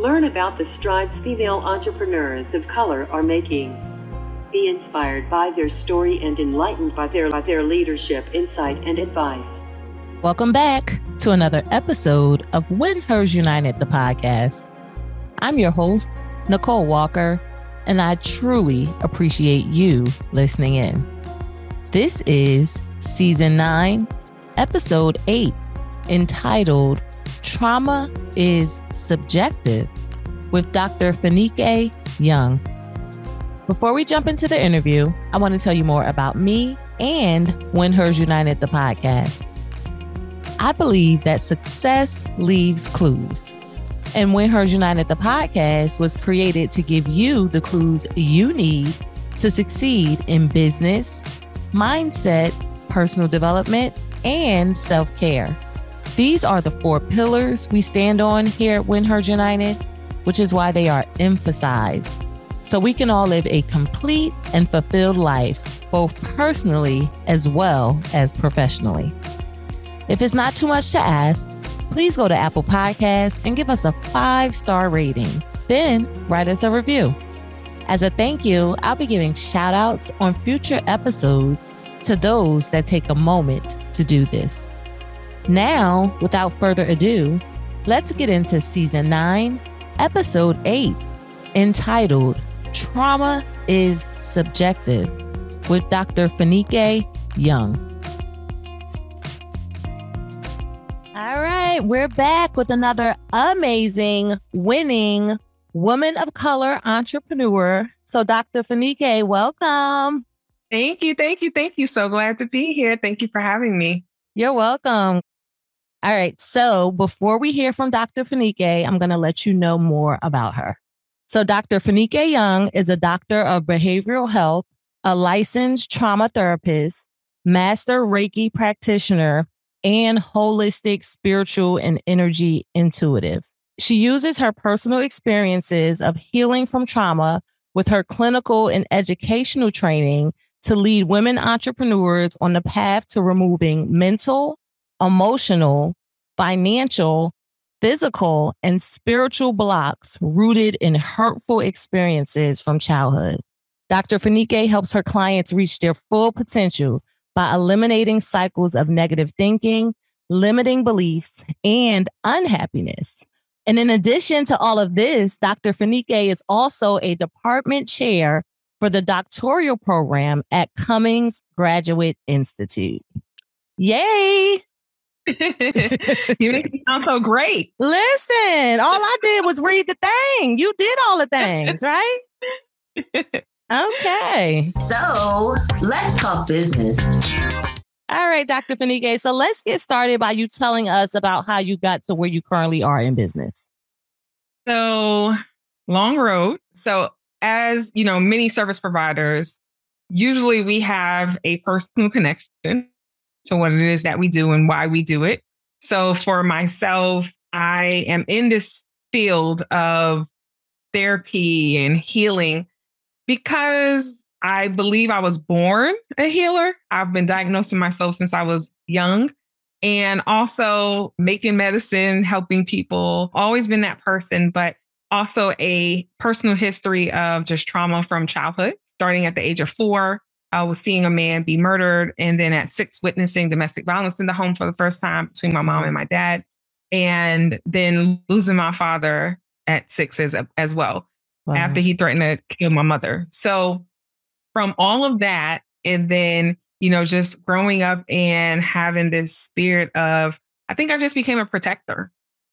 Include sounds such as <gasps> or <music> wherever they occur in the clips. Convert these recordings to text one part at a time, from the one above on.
Learn about the strides female entrepreneurs of color are making. Be inspired by their story and enlightened by their, by their leadership, insight, and advice. Welcome back to another episode of When Hers United, the podcast. I'm your host, Nicole Walker, and I truly appreciate you listening in. This is season nine, episode eight, entitled Trauma is Subjective with Dr. Fanike Young. Before we jump into the interview, I want to tell you more about me and When Hers United, the podcast. I believe that success leaves clues. And When Hers United, the podcast was created to give you the clues you need to succeed in business, mindset, personal development, and self care. These are the four pillars we stand on here at When United, which is why they are emphasized. So we can all live a complete and fulfilled life, both personally as well as professionally. If it's not too much to ask, please go to Apple Podcasts and give us a five star rating. Then write us a review. As a thank you, I'll be giving shout outs on future episodes to those that take a moment to do this. Now, without further ado, let's get into season nine, episode eight, entitled Trauma is Subjective with Dr. Fanike Young. All right, we're back with another amazing, winning woman of color entrepreneur. So, Dr. Fanike, welcome. Thank you. Thank you. Thank you. So glad to be here. Thank you for having me. You're welcome. All right. So before we hear from Dr. Fanike, I'm going to let you know more about her. So Dr. Fanike Young is a doctor of behavioral health, a licensed trauma therapist, master Reiki practitioner, and holistic spiritual and energy intuitive. She uses her personal experiences of healing from trauma with her clinical and educational training to lead women entrepreneurs on the path to removing mental, emotional, financial, physical, and spiritual blocks rooted in hurtful experiences from childhood. Dr. Fanike helps her clients reach their full potential by eliminating cycles of negative thinking, limiting beliefs, and unhappiness. And in addition to all of this, Dr. Fanike is also a department chair for the doctoral program at Cummings Graduate Institute. Yay! <laughs> you make me sound so great. Listen, all I did was read the thing. You did all the things, right? <laughs> Okay. So let's talk business. All right, Dr. Fanike. So let's get started by you telling us about how you got to where you currently are in business. So long road. So as you know, many service providers, usually we have a personal connection to what it is that we do and why we do it. So for myself, I am in this field of therapy and healing because I believe I was born a healer. I've been diagnosing myself since I was young and also making medicine, helping people, always been that person, but also a personal history of just trauma from childhood, starting at the age of four. I was seeing a man be murdered, and then at six, witnessing domestic violence in the home for the first time between my mom and my dad, and then losing my father at six as, as well, wow. after he threatened to kill my mother. So, from all of that, and then, you know, just growing up and having this spirit of, I think I just became a protector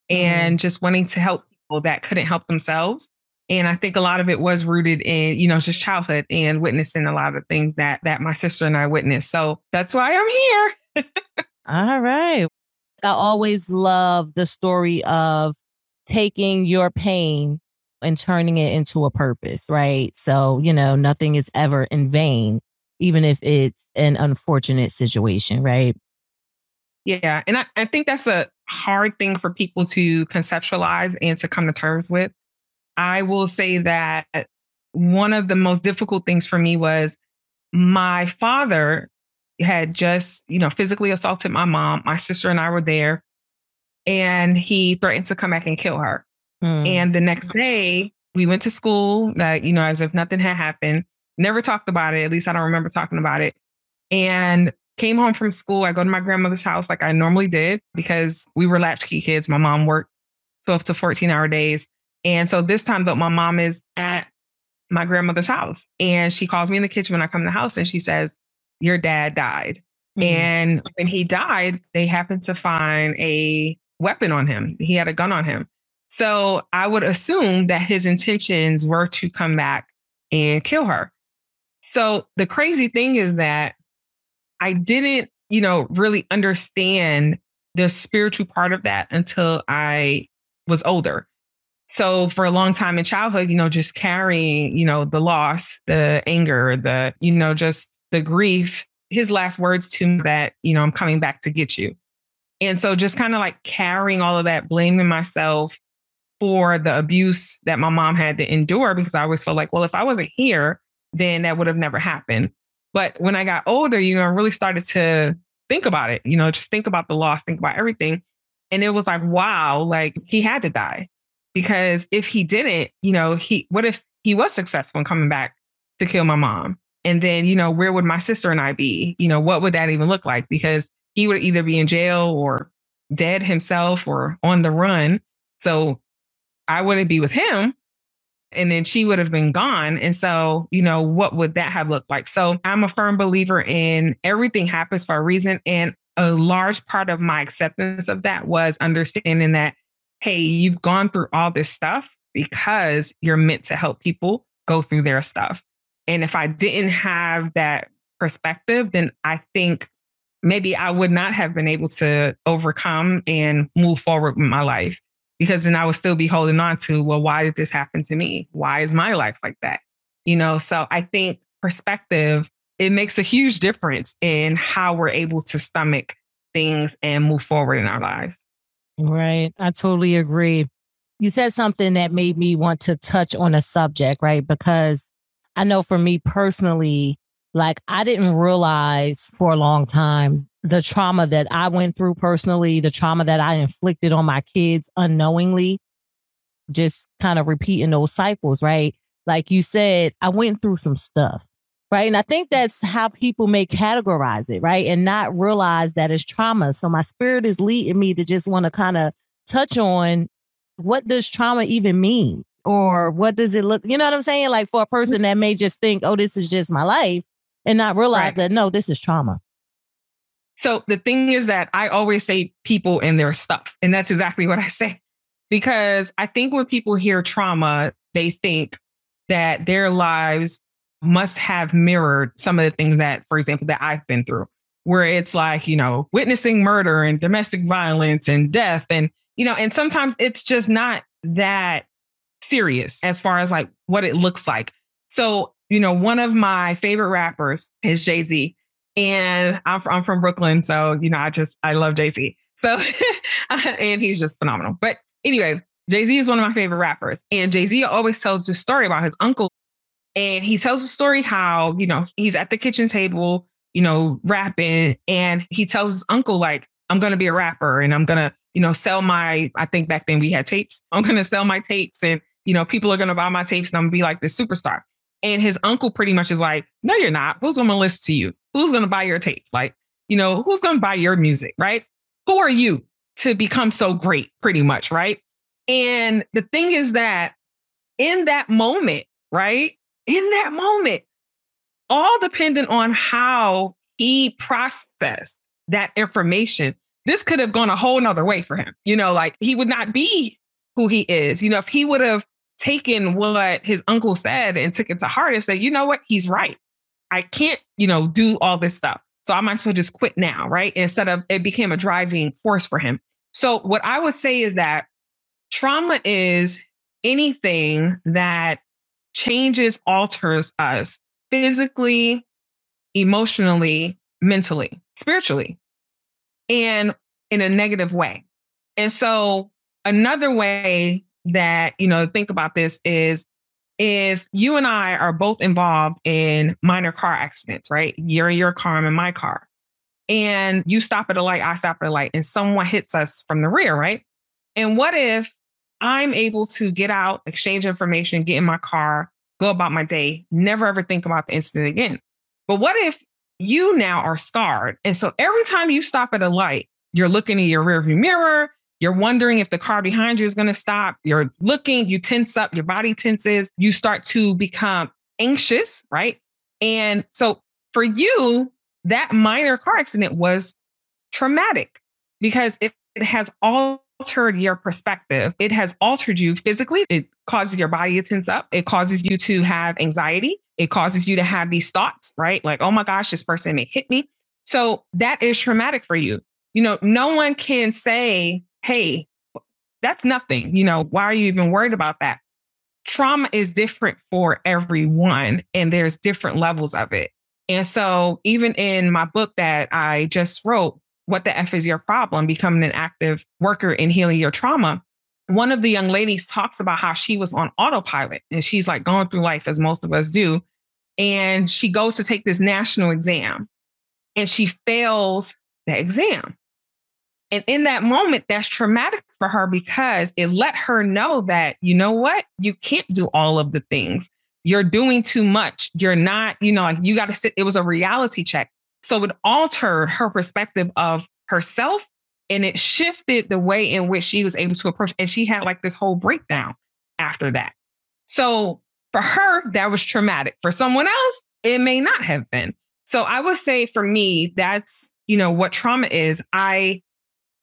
and mm. just wanting to help people that couldn't help themselves. And I think a lot of it was rooted in, you know, just childhood and witnessing a lot of things that that my sister and I witnessed. So that's why I'm here. <laughs> All right. I always love the story of taking your pain and turning it into a purpose, right? So, you know, nothing is ever in vain, even if it's an unfortunate situation, right? Yeah. And I, I think that's a hard thing for people to conceptualize and to come to terms with. I will say that one of the most difficult things for me was my father had just, you know, physically assaulted my mom. My sister and I were there and he threatened to come back and kill her. Mm. And the next day, we went to school, uh, you know, as if nothing had happened. Never talked about it. At least I don't remember talking about it. And came home from school. I go to my grandmother's house like I normally did because we were latchkey kids. My mom worked 12 to 14 hour days. And so this time, though, my mom is at my grandmother's house and she calls me in the kitchen when I come to the house and she says, Your dad died. Mm-hmm. And when he died, they happened to find a weapon on him. He had a gun on him. So I would assume that his intentions were to come back and kill her. So the crazy thing is that I didn't, you know, really understand the spiritual part of that until I was older. So for a long time in childhood, you know, just carrying, you know, the loss, the anger, the, you know, just the grief, his last words to me that, you know, I'm coming back to get you. And so just kind of like carrying all of that, blaming myself for the abuse that my mom had to endure because I always felt like, well, if I wasn't here, then that would have never happened. But when I got older, you know, I really started to think about it, you know, just think about the loss, think about everything. And it was like, wow, like he had to die because if he didn't, you know, he, what if he was successful in coming back to kill my mom? And then, you know, where would my sister and I be? You know, what would that even look like? Because he would either be in jail or dead himself or on the run. So I wouldn't be with him and then she would have been gone. And so, you know, what would that have looked like? So I'm a firm believer in everything happens for a reason. And a large part of my acceptance of that was understanding that, hey, you've gone through all this stuff because you're meant to help people go through their stuff. And if I didn't have that perspective, then I think maybe I would not have been able to overcome and move forward with my life because then I would still be holding on to, well, why did this happen to me? Why is my life like that? You know, so I think perspective, it makes a huge difference in how we're able to stomach things and move forward in our lives. Right. I totally agree. You said something that made me want to touch on a subject, right? Because I know for me personally, like I didn't realize for a long time the trauma that I went through personally, the trauma that I inflicted on my kids unknowingly, just kind of repeating those cycles, right? Like you said, I went through some stuff, right? And I think that's how people may categorize it, right? And not realize that it's trauma. So my spirit is leading me to just want to kind of touch on what does trauma even mean? Or what does it look, you know what I'm saying? Like for a person that may just think, oh, this is just my life and not realize right. that no, this is trauma. So the thing is that I always say people and their stuff. And that's exactly what I <laughs> say. Because I think when people hear trauma, they think that their lives must have mirrored some of the things that, for example, that I've been through, where it's like, you know, witnessing murder and domestic violence and death. And, you know, and sometimes it's just not that serious as far as like what it looks like. So, you know, one of my favorite rappers is Jay Z. And I'm, I'm from Brooklyn. So, you know, I just, I love Jay Z. So, <laughs> uh, and he's just phenomenal. But anyway, Jay Z is one of my favorite rappers. And Jay Z always tells this story about his uncle. And he tells the story how, you know, he's at the kitchen table, you know, rapping. And he tells his uncle, like, I'm going to be a rapper and I'm going to, you know, sell my, I think back then we had tapes. I'm going to sell my tapes and, you know, people are going to buy my tapes and I'm going to be like this superstar. And his uncle pretty much is like, no, you're not. Who's going to listen to you? Who's going to buy your tapes? Like, you know, who's going to buy your music? Right. Who are you to become so great? Pretty much. Right. And the thing is that in that moment, right? In that moment, all dependent on how he processed that information, this could have gone a whole nother way for him. You know, like he would not be who he is. You know, if he would have taken what his uncle said and took it to heart and said, you know what? He's right. I can't, you know, do all this stuff. So I might as well just quit now, right? Instead of it became a driving force for him. So what I would say is that trauma is anything that changes, alters us physically, emotionally, mentally, spiritually, and in a negative way. And so another way that, you know, think about this is if you and I are both involved in minor car accidents, right? You're in your car, I'm in my car. And you stop at a light, I stop at a light, and someone hits us from the rear, right? And what if I'm able to get out, exchange information, get in my car, go about my day, never ever think about the incident again. But what if you now are scarred? And so every time you stop at a light, you're looking in your rearview mirror, you're wondering if the car behind you is going to stop. You're looking, you tense up, your body tenses, you start to become anxious, right? And so for you, that minor car accident was traumatic because it, has altered your perspective. It has altered you physically. It causes your body to tense up. It causes you to have anxiety. It causes you to have these thoughts, right? Like, oh my gosh, this person may hit me. So that is traumatic for you. You know, no one can say, hey, that's nothing. You know, why are you even worried about that? Trauma is different for everyone and there's different levels of it. And so even in my book that I just wrote, What the F is Your Problem? Becoming an active worker in healing your trauma. One of the young ladies talks about how she was on autopilot and she's like going through life as most of us do. And she goes to take this national exam and she fails the exam. And in that moment, that's traumatic for her because it let her know that, you know what? You can't do all of the things. You're doing too much. You're not, you know, like you got to sit. It was a reality check. So it altered her perspective of herself and it shifted the way in which she was able to approach. And she had like this whole breakdown after that. So for her, that was traumatic. For someone else, it may not have been. So I would say for me, that's, you know, what trauma is. I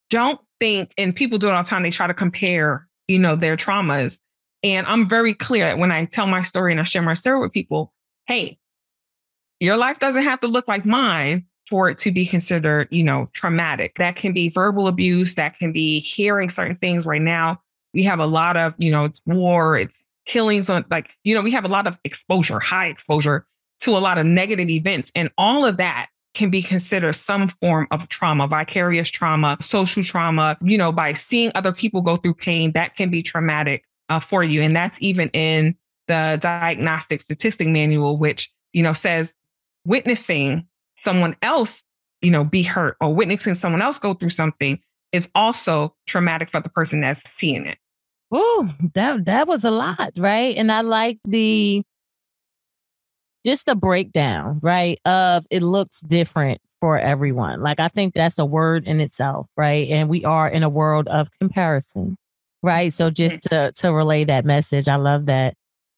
don't think, and people do it all the time, they try to compare, you know, their traumas. And I'm very clear when I tell my story and I share my story with people, hey, your life doesn't have to look like mine for it to be considered, you know, traumatic. That can be verbal abuse, that can be hearing certain things right now. We have a lot of, you know, it's war, it's killings on like, you know, we have a lot of exposure, high exposure to a lot of negative events. And all of that can be considered some form of trauma, vicarious trauma, social trauma, you know, by seeing other people go through pain, that can be traumatic uh, for you. And that's even in the diagnostic statistic manual, which, you know, says witnessing someone else, you know, be hurt or witnessing someone else go through something is also traumatic for the person that's seeing it. Oh, that that was a lot, right? And I like the just the breakdown, right? Of it looks different for everyone. Like I think that's a word in itself, right? And we are in a world of comparison, right? So just to to relay that message, I love that.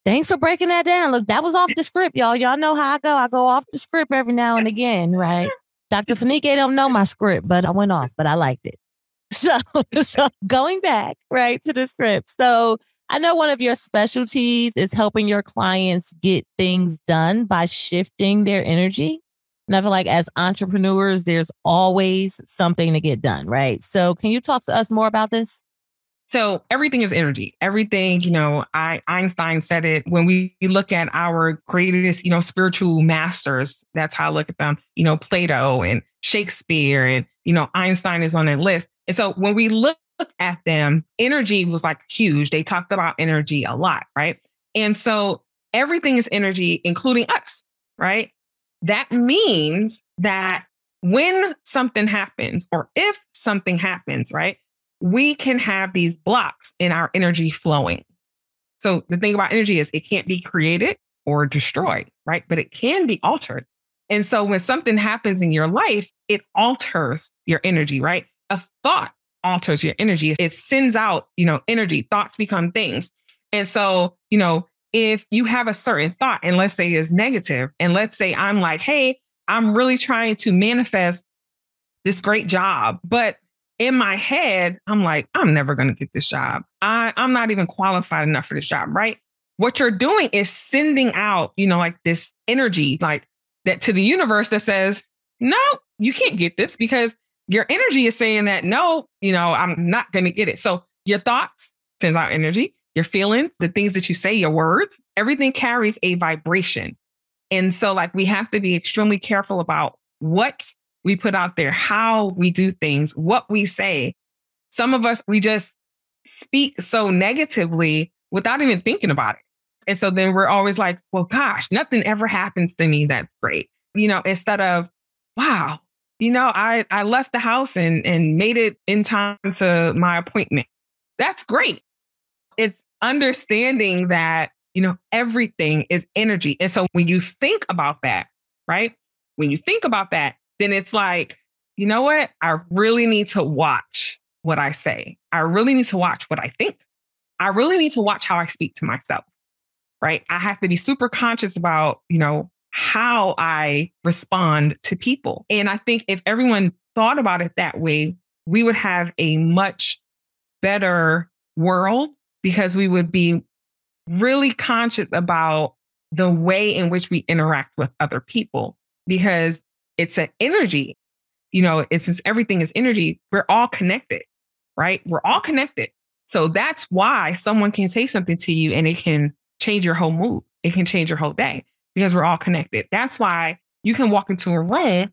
Thanks for breaking that down. Look, that was off the script, y'all. Y'all know how I go. I go off the script every now and again, right? Dr. Fanike don't know my script, but I went off, but I liked it. <laughs> So, so going back, right, to the script. So I know one of your specialties is helping your clients get things done by shifting their energy. And I feel like as entrepreneurs, there's always something to get done, right? So can you talk to us more about this? So everything is energy. Everything, you know, I, Einstein said it when we look at our greatest, you know, spiritual masters. That's how I look at them, you know, Plato and Shakespeare and, you know, Einstein is on that list. And so when we look look at them, energy was like huge. They talked about energy a lot, right? And so everything is energy, including us, right? That means that when something happens or if something happens, right, we can have these blocks in our energy flowing. So the thing about energy is it can't be created or destroyed, right? But it can be altered. And so when something happens in your life, it alters your energy, right? A thought alters your energy. It sends out, you know, energy. Thoughts become things. And so, you know, if you have a certain thought, and let's say is negative, and let's say I'm like, hey, I'm really trying to manifest this great job, but in my head, I'm like, I'm never going to get this job. I, I'm not even qualified enough for this job, right? What you're doing is sending out, you know, like this energy, like that to the universe that says, no, you can't get this because your energy is saying that no, you know, I'm not going to get it. So your thoughts send out energy, your feelings, the things that you say, your words, everything carries a vibration. And so like we have to be extremely careful about what we put out there, how we do things, what we say. Some of us, we just speak so negatively without even thinking about it. And so then we're always like, well, gosh, nothing ever happens to me. That's great. You know, instead of, wow, you know, I, I left the house and, and made it in time to my appointment. That's great. it's understanding that, you know, everything is energy. And so when you think about that, right? When you think about that, then it's like, you know what? I really need to watch what I say. I really need to watch what I think. I really need to watch how I speak to myself, right? I have to be super conscious about, you know, how I respond to people. And I think if everyone thought about it that way, we would have a much better world because we would be really conscious about the way in which we interact with other people because it's an energy. You know, it's since everything is energy, we're all connected, right? We're all connected. So that's why someone can say something to you and it can change your whole mood. It can change your whole day because we're all connected. That's why you can walk into a room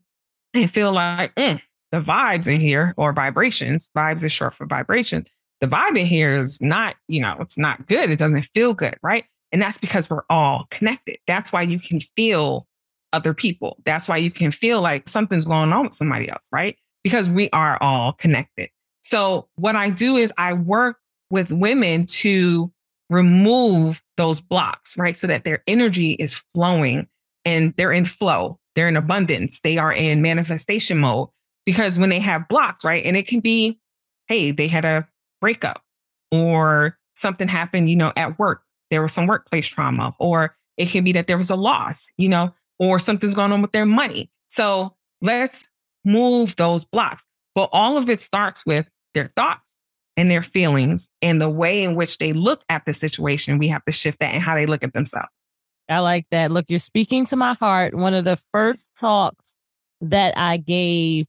and feel like mm, the vibes in here or vibrations. Vibes is short for vibration. The vibe in here is not, you know, it's not good. It doesn't feel good, right? And that's because we're all connected. That's why you can feel other people. That's why you can feel like something's going on with somebody else, right? Because we are all connected. So what I do is I work with women to remove those blocks, right? So that their energy is flowing and they're in flow, they're in abundance, they are in manifestation mode. Because when they have blocks, right? And it can be, hey, they had a breakup or something happened, you know, at work. There was some workplace trauma, or it can be that there was a loss, you know, or something's going on with their money. So let's move those blocks. But all of it starts with their thoughts and their feelings and the way in which they look at the situation. We have to shift that and how they look at themselves. I like that. Look, you're speaking to my heart. One of the first talks that I gave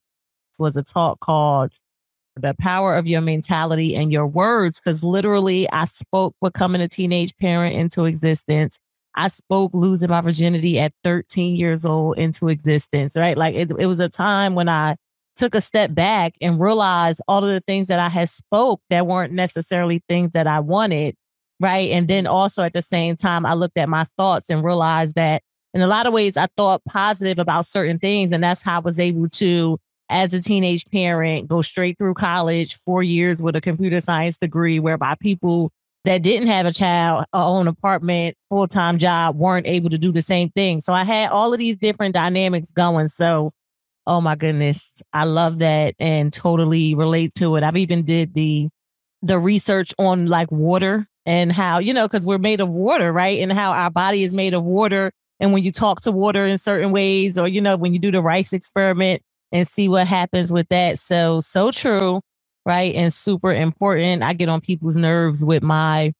was a talk called The Power of Your Mentality and Your Words. Cause literally I spoke becoming a teenage parent into existence. I spoke losing my virginity at 13 years old into existence, right? Like it, it was a time when I took a step back and realized all of the things that I had spoke that weren't necessarily things that I wanted. Right. And then also at the same time, I looked at my thoughts and realized that in a lot of ways, I thought positive about certain things. And that's how I was able to, as a teenage parent, go straight through college, four years with a computer science degree, whereby people that didn't have a child, own apartment, full time job weren't able to do the same thing. So I had all of these different dynamics going. So Oh my goodness. I love that and totally relate to it. I've even did the, the research on like water and how, you know, cause we're made of water, right? And how our body is made of water. And when you talk to water in certain ways, or, you know, when you do the rice experiment and see what happens with that. So, so true, right? And super important. I get on people's nerves with my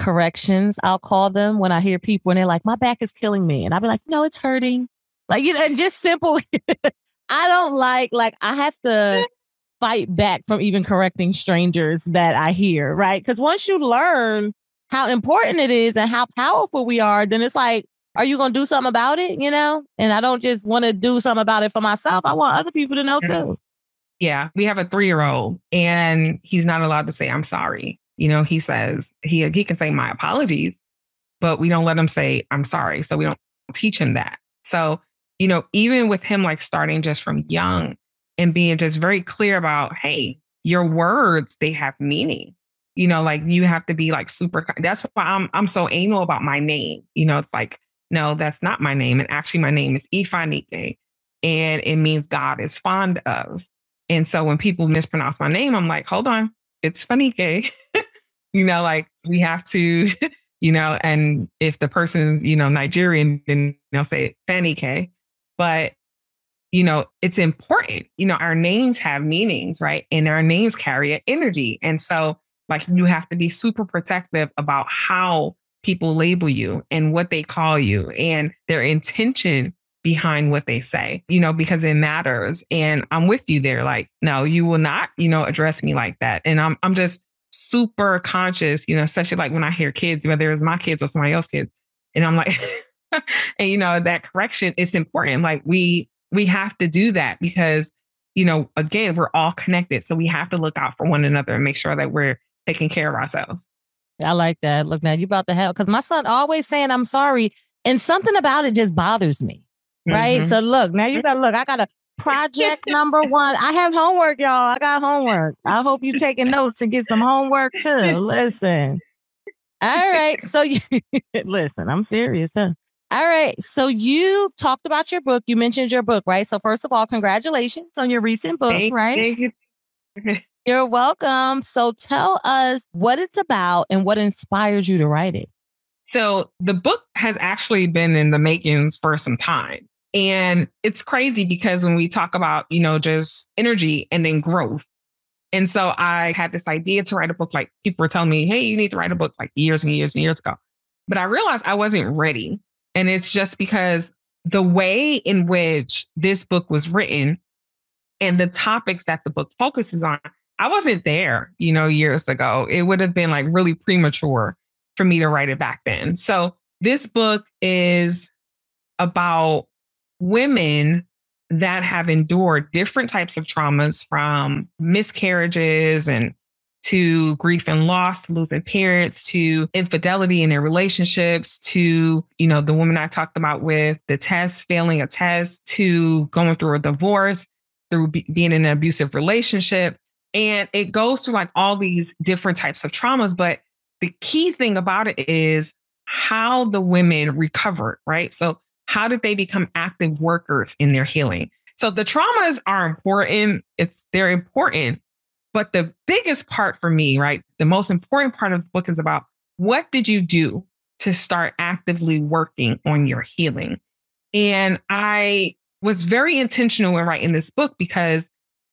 corrections, I'll call them when I hear people and they're like, my back is killing me. And I'll be like, no, it's hurting. Like, you know, just simple, <laughs> I don't like, like, I have to fight back from even correcting strangers that I hear, right? Because once you learn how important it is and how powerful we are, then it's like, are you going to do something about it? You know? And I don't just want to do something about it for myself. I want other people to know too. Yeah. We have a three year old and he's not allowed to say, I'm sorry. You know, he says he, he can say my apologies, but we don't let him say, I'm sorry. So we don't teach him that. So you know, even with him like starting just from young and being just very clear about, hey, your words, they have meaning. You know, like you have to be like super. That's why I'm I'm so anal about my name. You know, it's like no, that's not my name, and actually my name is Ifanike, and it means God is fond of. And so when people mispronounce my name, I'm like, hold on, it's Fanike. <laughs> you know, like we have to, <laughs> you know, and if the person's, you know, Nigerian, then they'll say Fanike. But, you know, it's important. You know, our names have meanings, right? And our names carry an energy. And so, like, you have to be super protective about how people label you and what they call you and their intention behind what they say, you know, because it matters. And I'm with you there. Like, no, you will not, you know, address me like that. And I'm, I'm just super conscious, you know, especially like when I hear kids, whether it's my kids or somebody else's kids. And I'm like, <laughs> and you know, that correction is important. Like we, we have to do that because, you know, again, we're all connected. So we have to look out for one another and make sure that we're taking care of ourselves. I like that. Look, now you about to help because my son always saying I'm sorry, and something about it just bothers me. Right. Mm-hmm. So look, now you got to look. I got a project number one. I have homework, y'all. I got homework. I hope you taking notes and get some homework too. Listen. All right. So you <laughs> listen, I'm serious. Huh? All right. So you talked about your book. You mentioned your book, right? So first of all, congratulations on your recent book, Thank- right? thank you. <laughs> You're welcome. So tell us what it's about and what inspired you to write it. So the book has actually been in the makings for some time. And it's crazy because when we talk about, you know, just energy and then growth. And so I had this idea to write a book. Like people were telling me, Hey, you need to write a book like years and years and years ago. But I realized I wasn't ready. And it's just because the way in which this book was written and the topics that the book focuses on, I wasn't there, you know, years ago. It would have been like really premature for me to write it back then. So this book is about women that have endured different types of traumas from miscarriages and to grief and loss, losing parents, to infidelity in their relationships, to, you know, the woman I talked about with the test, failing a test, to going through a divorce, through be- being in an abusive relationship. And it goes through like all these different types of traumas. But the key thing about it is how the women recovered, right? So how did they become active workers in their healing? So the traumas are important. It's they're important. But the biggest part for me, right? The most important part of the book is about what did you do to start actively working on your healing? And I was very intentional in writing this book because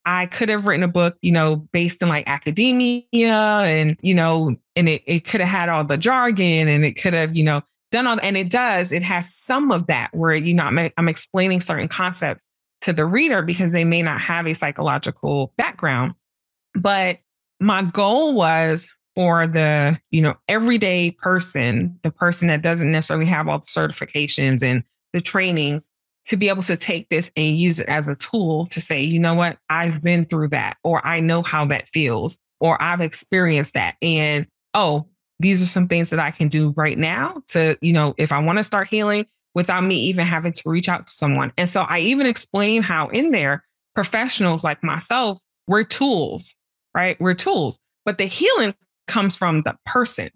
I could have written a book, you know, based in like academia and, you know, and it, it could have had all the jargon and it could have, you know, done all, and it does, it has some of that where, you know, I'm, I'm explaining certain concepts to the reader because they may not have a psychological background. But my goal was for the, you know, everyday person, the person that doesn't necessarily have all the certifications and the trainings to be able to take this and use it as a tool to say, you know what, I've been through that, or I know how that feels, or I've experienced that. And oh, these are some things that I can do right now to, you know, if I want to start healing without me even having to reach out to someone. And so I even explain how in there, professionals like myself, we're tools, right? We're tools, but the healing comes from the person.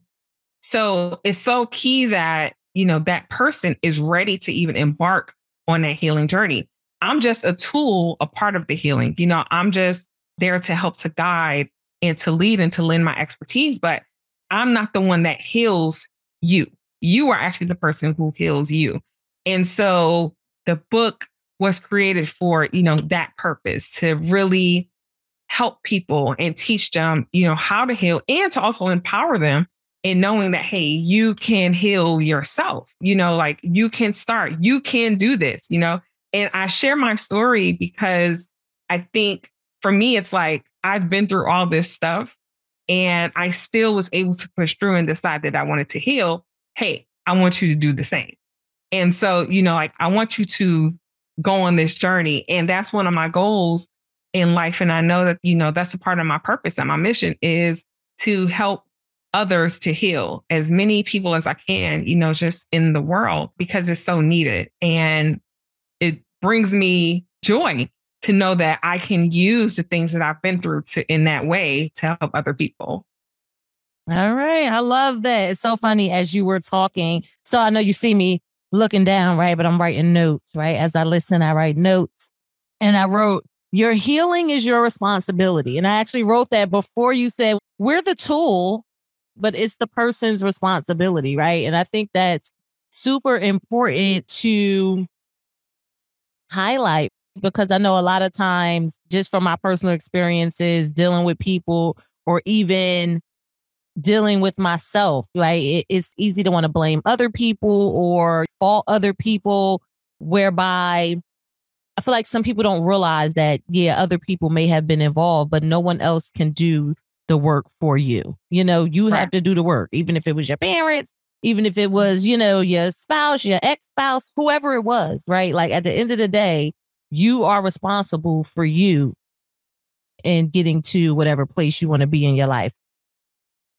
So it's so key that, you know, that person is ready to even embark on that healing journey. I'm just a tool, a part of the healing. You know, I'm just there to help to guide and to lead and to lend my expertise, but I'm not the one that heals you. You are actually the person who heals you. And so the book was created for, you know, that purpose to really help people and teach them, you know, how to heal and to also empower them in knowing that, hey, you can heal yourself. You know, like you can start, you can do this, you know. And I share my story because I think for me, it's like I've been through all this stuff and I still was able to push through and decide that I wanted to heal. Hey, I want you to do the same. And so, you know, like I want you to go on this journey. And that's one of my goals in life. And I know that, you know, that's a part of my purpose and my mission is to help others to heal as many people as I can, you know, just in the world because it's so needed. And it brings me joy to know that I can use the things that I've been through to in that way to help other people. All right. I love that. It's so funny as you were talking. So I know you see me looking down, right? But I'm writing notes, right? As I listen, I write notes. And I wrote, Your healing is your responsibility. And I actually wrote that before you said, We're the tool, but it's the person's responsibility, right? And I think that's super important to highlight because I know a lot of times, just from my personal experiences dealing with people or even dealing with myself, right? It, it's easy to want to blame other people or fault other people, whereby I feel like some people don't realize that, yeah, other people may have been involved, but no one else can do the work for you. You know, you Right. have to do the work, even if it was your parents, even if it was, you know, your spouse, your ex spouse, whoever it was, right? Like at the end of the day, you are responsible for you and getting to whatever place you want to be in your life.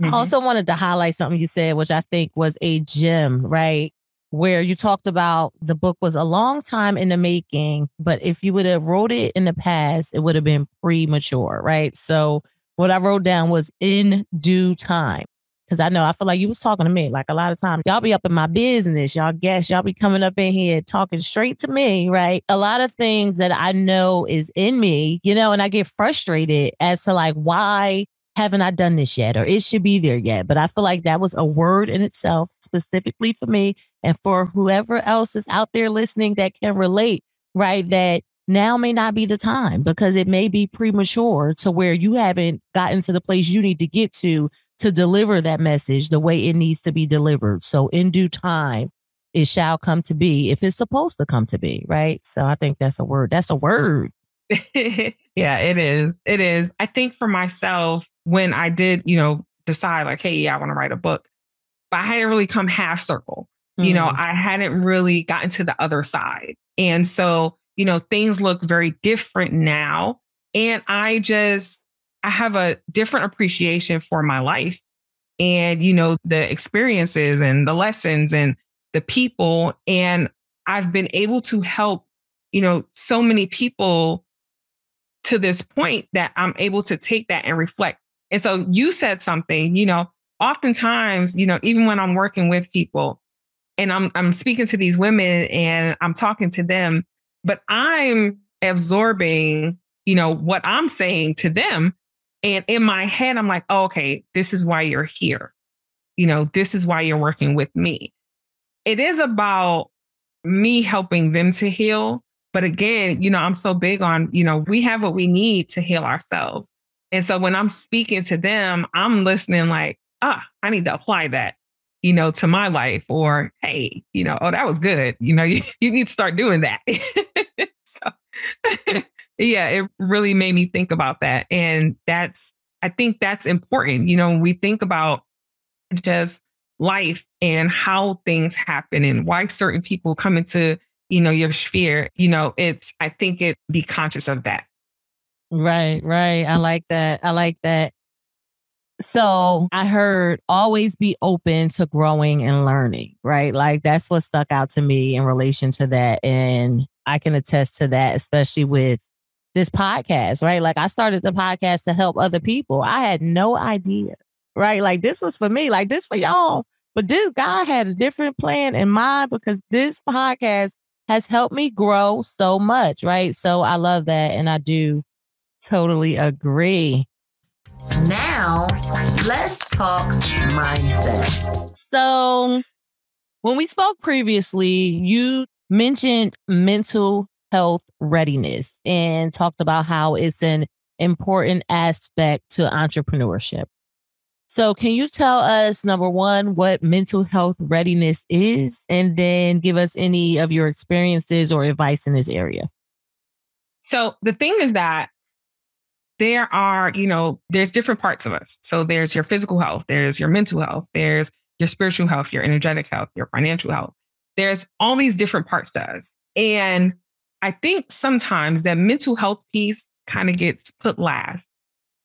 I Mhm. also wanted to highlight something you said, which I think was a gem, right? Where you talked about the book was a long time in the making, but if you would have wrote it in the past, it would have been premature, right? So what I wrote down was in due time. Cause I know I feel like you was talking to me. Like a lot of times y'all be up in my business. Y'all guess y'all be coming up in here talking straight to me, right? A lot of things that I know is in me, you know, and I get frustrated as to like why haven't I done this yet? Or it should be there yet. But I feel like that was a word in itself, specifically for me and for whoever else is out there listening that can relate, right? That now may not be the time because it may be premature to where you haven't gotten to the place you need to get to to deliver that message the way it needs to be delivered. So in due time, it shall come to be if it's supposed to come to be, right? So I think that's a word. That's a word. <laughs> yeah, it is. It is. I think for myself, when I did, you know, decide like, hey, yeah, I want to write a book, but I hadn't really come half circle. Mm. You know, mm. I hadn't really gotten to the other side. And so, you know, things look very different now. And I just, I have a different appreciation for my life and, you know, the experiences and the lessons and the people. And I've been able to help, you know, so many people to this point that I'm able to take that and reflect. And so you said something, you know, oftentimes, you know, even when I'm working with people and I'm I'm speaking to these women and I'm talking to them, but I'm absorbing, you know, what I'm saying to them and in my head, I'm like, oh, okay, this is why you're here. You know, this is why you're working with me. It is about me helping them to heal. But again, you know, I'm so big on, you know, we have what we need to heal ourselves. And so when I'm speaking to them, I'm listening like, ah, I need to apply that, you know, to my life or, hey, you know, oh, that was good. You know, <laughs> you, you need to start doing that. <laughs> so <laughs> yeah, it really made me think about that. And that's, I think that's important. You know, when we think about just life and how things happen and why certain people come into, you know, your sphere, you know, it's, I think it be conscious of that. Right, right. I like that. I like that. So I heard always be open to growing and learning, right? Like that's what stuck out to me in relation to that. And I can attest to that, especially with this podcast, right? Like I started the podcast to help other people. I had no idea, right? Like this was for me, like this for y'all. But this guy had a different plan in mind because this podcast has helped me grow so much, right? So I love that. And I do totally agree. Now, let's talk mindset. So, when we spoke previously, you mentioned mental health readiness and talked about how it's an important aspect to entrepreneurship. So, can you tell us, number one, what mental health readiness is, and then give us any of your experiences or advice in this area? So, the thing is that there are, you know, there's different parts of us. So, there's your physical health, there's your mental health, there's your spiritual health, your energetic health, your financial health. There's all these different parts to us. And I think sometimes that mental health piece kind of gets put last.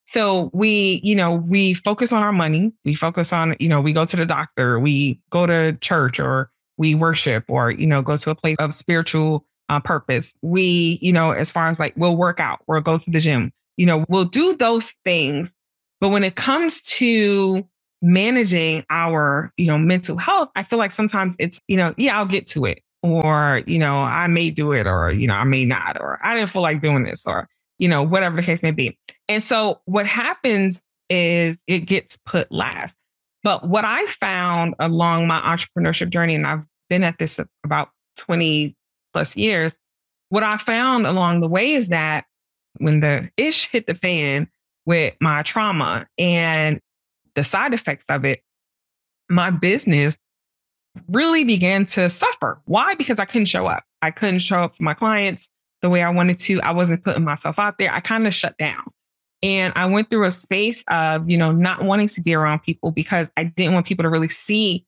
So we, you know, we focus on our money. We focus on, you know, we go to the doctor, we go to church or we worship or, you know, go to a place of spiritual uh, purpose. We, you know, as far as like we'll work out, we'll go to the gym, you know, we'll do those things. But when it comes to managing our, you know, mental health, I feel like sometimes it's, you know, yeah, I'll get to it or, you know, I may do it or, you know, I may not, or I didn't feel like doing this or, you know, whatever the case may be. And so what happens is it gets put last. But what I found along my entrepreneurship journey, and I've been at this about 20 plus years, what I found along the way is that when the ish hit the fan with my trauma and the side effects of it, my business really began to suffer. Why? Because I couldn't show up. I couldn't show up for my clients the way I wanted to. I wasn't putting myself out there. I kind of shut down. And I went through a space of, you know, not wanting to be around people because I didn't want people to really see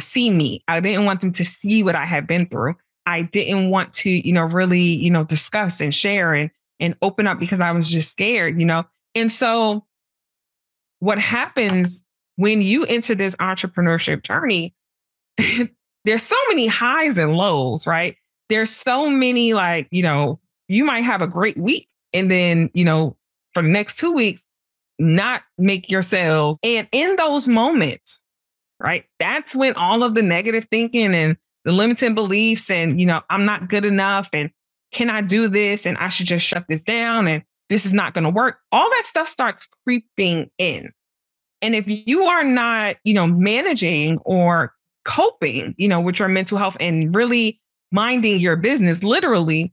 see me. I didn't want them to see what I had been through. I didn't want to, you know, really, you know, discuss and share and and open up because I was just scared, you know. And so what happens when you enter this entrepreneurship journey <laughs> there's so many highs and lows, right? There's so many, like, you know, you might have a great week and then, you know, for the next two weeks, not make your sales. And in those moments, right, that's when all of the negative thinking and the limiting beliefs and, you know, I'm not good enough and can I do this and I should just shut this down and this is not going to work. All that stuff starts creeping in. And if you are not, you know, managing or coping, you know, with your mental health and really minding your business literally,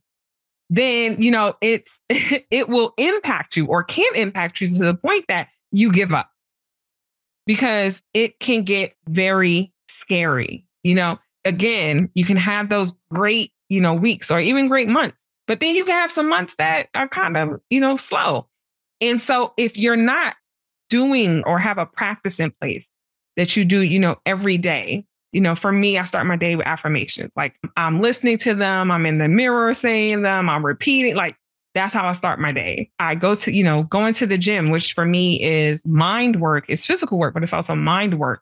then, you know, it's, <laughs> it will impact you or can impact you to the point that you give up because it can get very scary. You know, again, you can have those great, you know, weeks or even great months, but then you can have some months that are kind of, you know, slow. And so if you're not doing or have a practice in place that you do, you know, every day, you know, for me, I start my day with affirmations. Like I'm listening to them, I'm in the mirror saying them, I'm repeating, like that's how I start my day. I go to, you know, going to the gym, which for me is mind work, it's physical work, but it's also mind work.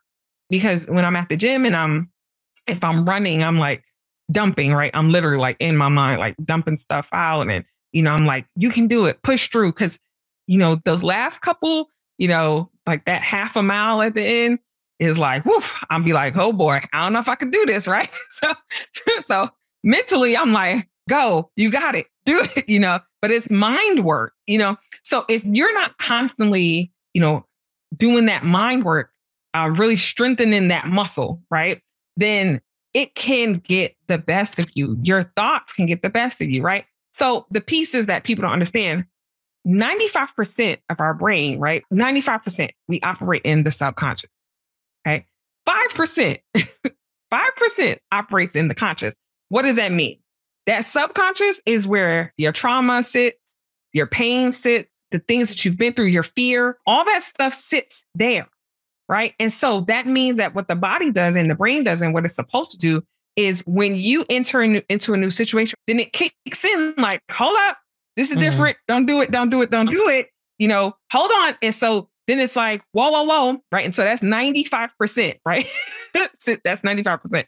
Because when I'm at the gym and I'm, if I'm running, I'm like dumping, right? I'm literally like in my mind, like dumping stuff out. And, you know, I'm like, you can do it, push through. Cause, you know, those last couple, you know, like that half a mile at the end, is like, woof, I'll be like, oh boy, I don't know if I can do this, <laughs> right? So, so mentally, I'm like, go, you got it, do it, <laughs> you know, but it's mind work, you know? So if you're not constantly, you know, doing that mind work, uh, really strengthening that muscle, right? Then it can get the best of you. Your thoughts can get the best of you, right? So the pieces that people don't understand, 95% of our brain, right? 95% we operate in the subconscious. Okay. 5%, 5% <laughs> operates in the conscious. What does that mean? That subconscious is where your trauma sits, your pain sits, the things that you've been through, your fear, all that stuff sits there. Right. And so that means that what the body does and the brain does and what it's supposed to do is when you enter into a new situation, then it kicks in like, hold up, this is mm-hmm. different. Don't do it. Don't do it. Don't do it. You know, hold on. And so then it's like, whoa, whoa, whoa, right? And so that's 95%, right? <laughs> that's 95%.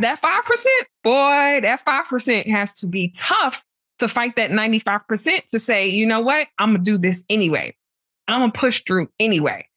That 5%, boy, that 5% has to be tough to fight that 95% to say, you know what? I'm going to do this anyway. I'm going to push through anyway.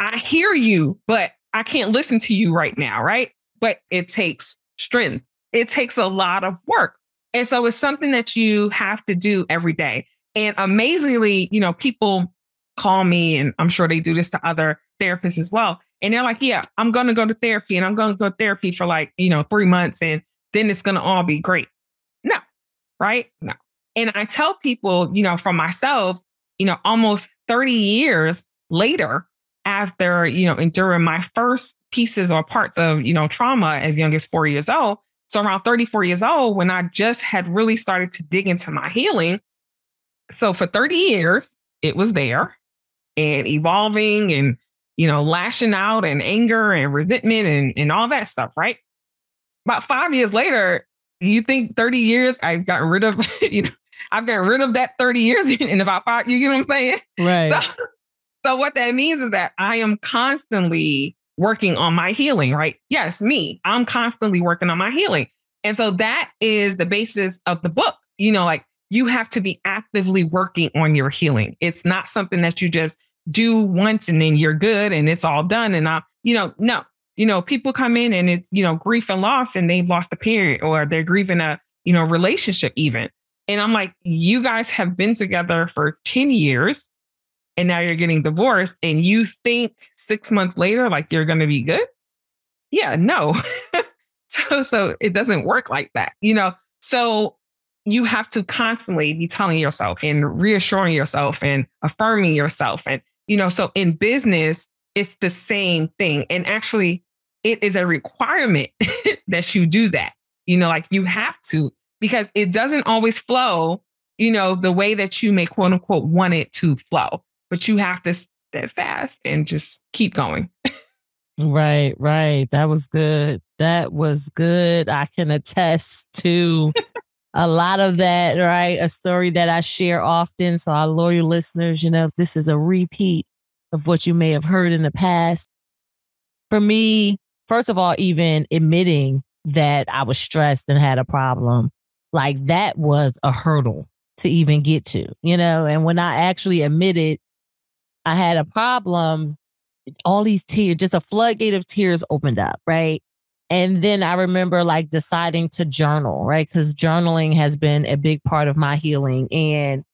I hear you, but I can't listen to you right now, right? But it takes strength. It takes a lot of work. And so it's something that you have to do every day. And amazingly, you know, people call me, and I'm sure they do this to other therapists as well. And they're like, yeah, I'm going to go to therapy and I'm going to go to therapy for like, you know, three months and then it's going to all be great. No, right? No. And I tell people, you know, for myself, you know, almost 30 years later, after, you know, enduring my first pieces or parts of, you know, trauma as young as four years old. So around 34 years old, when I just had really started to dig into my healing. So for 30 years, it was there and evolving and, you know, lashing out and anger and resentment and, and all that stuff, right? About five years later, you think 30 years I've gotten rid of, <laughs> you know, I've gotten rid of that 30 years <laughs> in about five, you get what I'm saying? Right. So, so what that means is that I am constantly working on my healing, right? Yes, me. I'm constantly working on my healing. And so that is the basis of the book. You know, like you have to be actively working on your healing. It's not something that you just do once and then you're good and it's all done. And I, you know, no, you know, people come in and it's, you know, grief and loss and they've lost a parent or they're grieving a, you know, relationship even. And I'm like, you guys have been together for 10 years and now you're getting divorced and you think six months later, like you're going to be good. Yeah, no. <laughs> so, so it doesn't work like that, you know? So you have to constantly be telling yourself and reassuring yourself and affirming yourself. And, you know, so in business, it's the same thing. And actually, it is a requirement <laughs> that you do that. You know, like you have to, because it doesn't always flow, you know, the way that you may quote unquote want it to flow, but you have to steadfast and just keep going. <laughs> right, right. That was good. That was good. I can attest to a lot of that, right? A story that I share often. So our loyal listeners, you know, this is a repeat of what you may have heard in the past. For me, first of all, even admitting that I was stressed and had a problem, like that was a hurdle to even get to, you know, and when I actually admitted I had a problem, all these tears, just a floodgate of tears opened up, right? And then I remember like deciding to journal, right? Because journaling has been a big part of my healing. And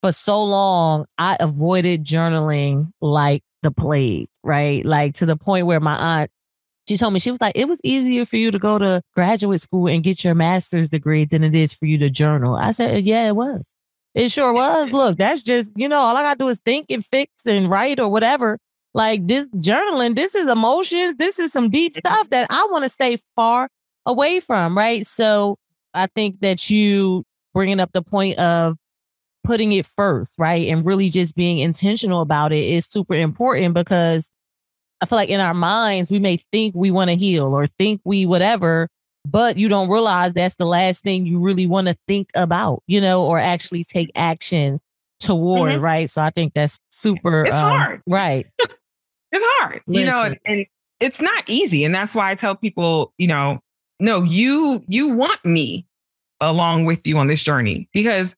for so long, I avoided journaling like the plague, right? Like to the point where my aunt, she told me, she was like, it was easier for you to go to graduate school and get your master's degree than it is for you to journal. I said, yeah, it was. It sure was. Look, that's just, you know, all I got to do is think and fix and write or whatever. Like this journaling, this is emotions. This is some deep mm-hmm. stuff that I want to stay far away from. Right. So I think that you bringing up the point of putting it first, right? And really just being intentional about it is super important because I feel like in our minds, we may think we want to heal or think we whatever, but you don't realize that's the last thing you really want to think about, you know, or actually take action toward, mm-hmm. right? So I think that's super. It's um, hard. Right. <laughs> it's hard, Listen. you know, and it's not easy. And that's why I tell people, you know, no, you, you want me along with you on this journey because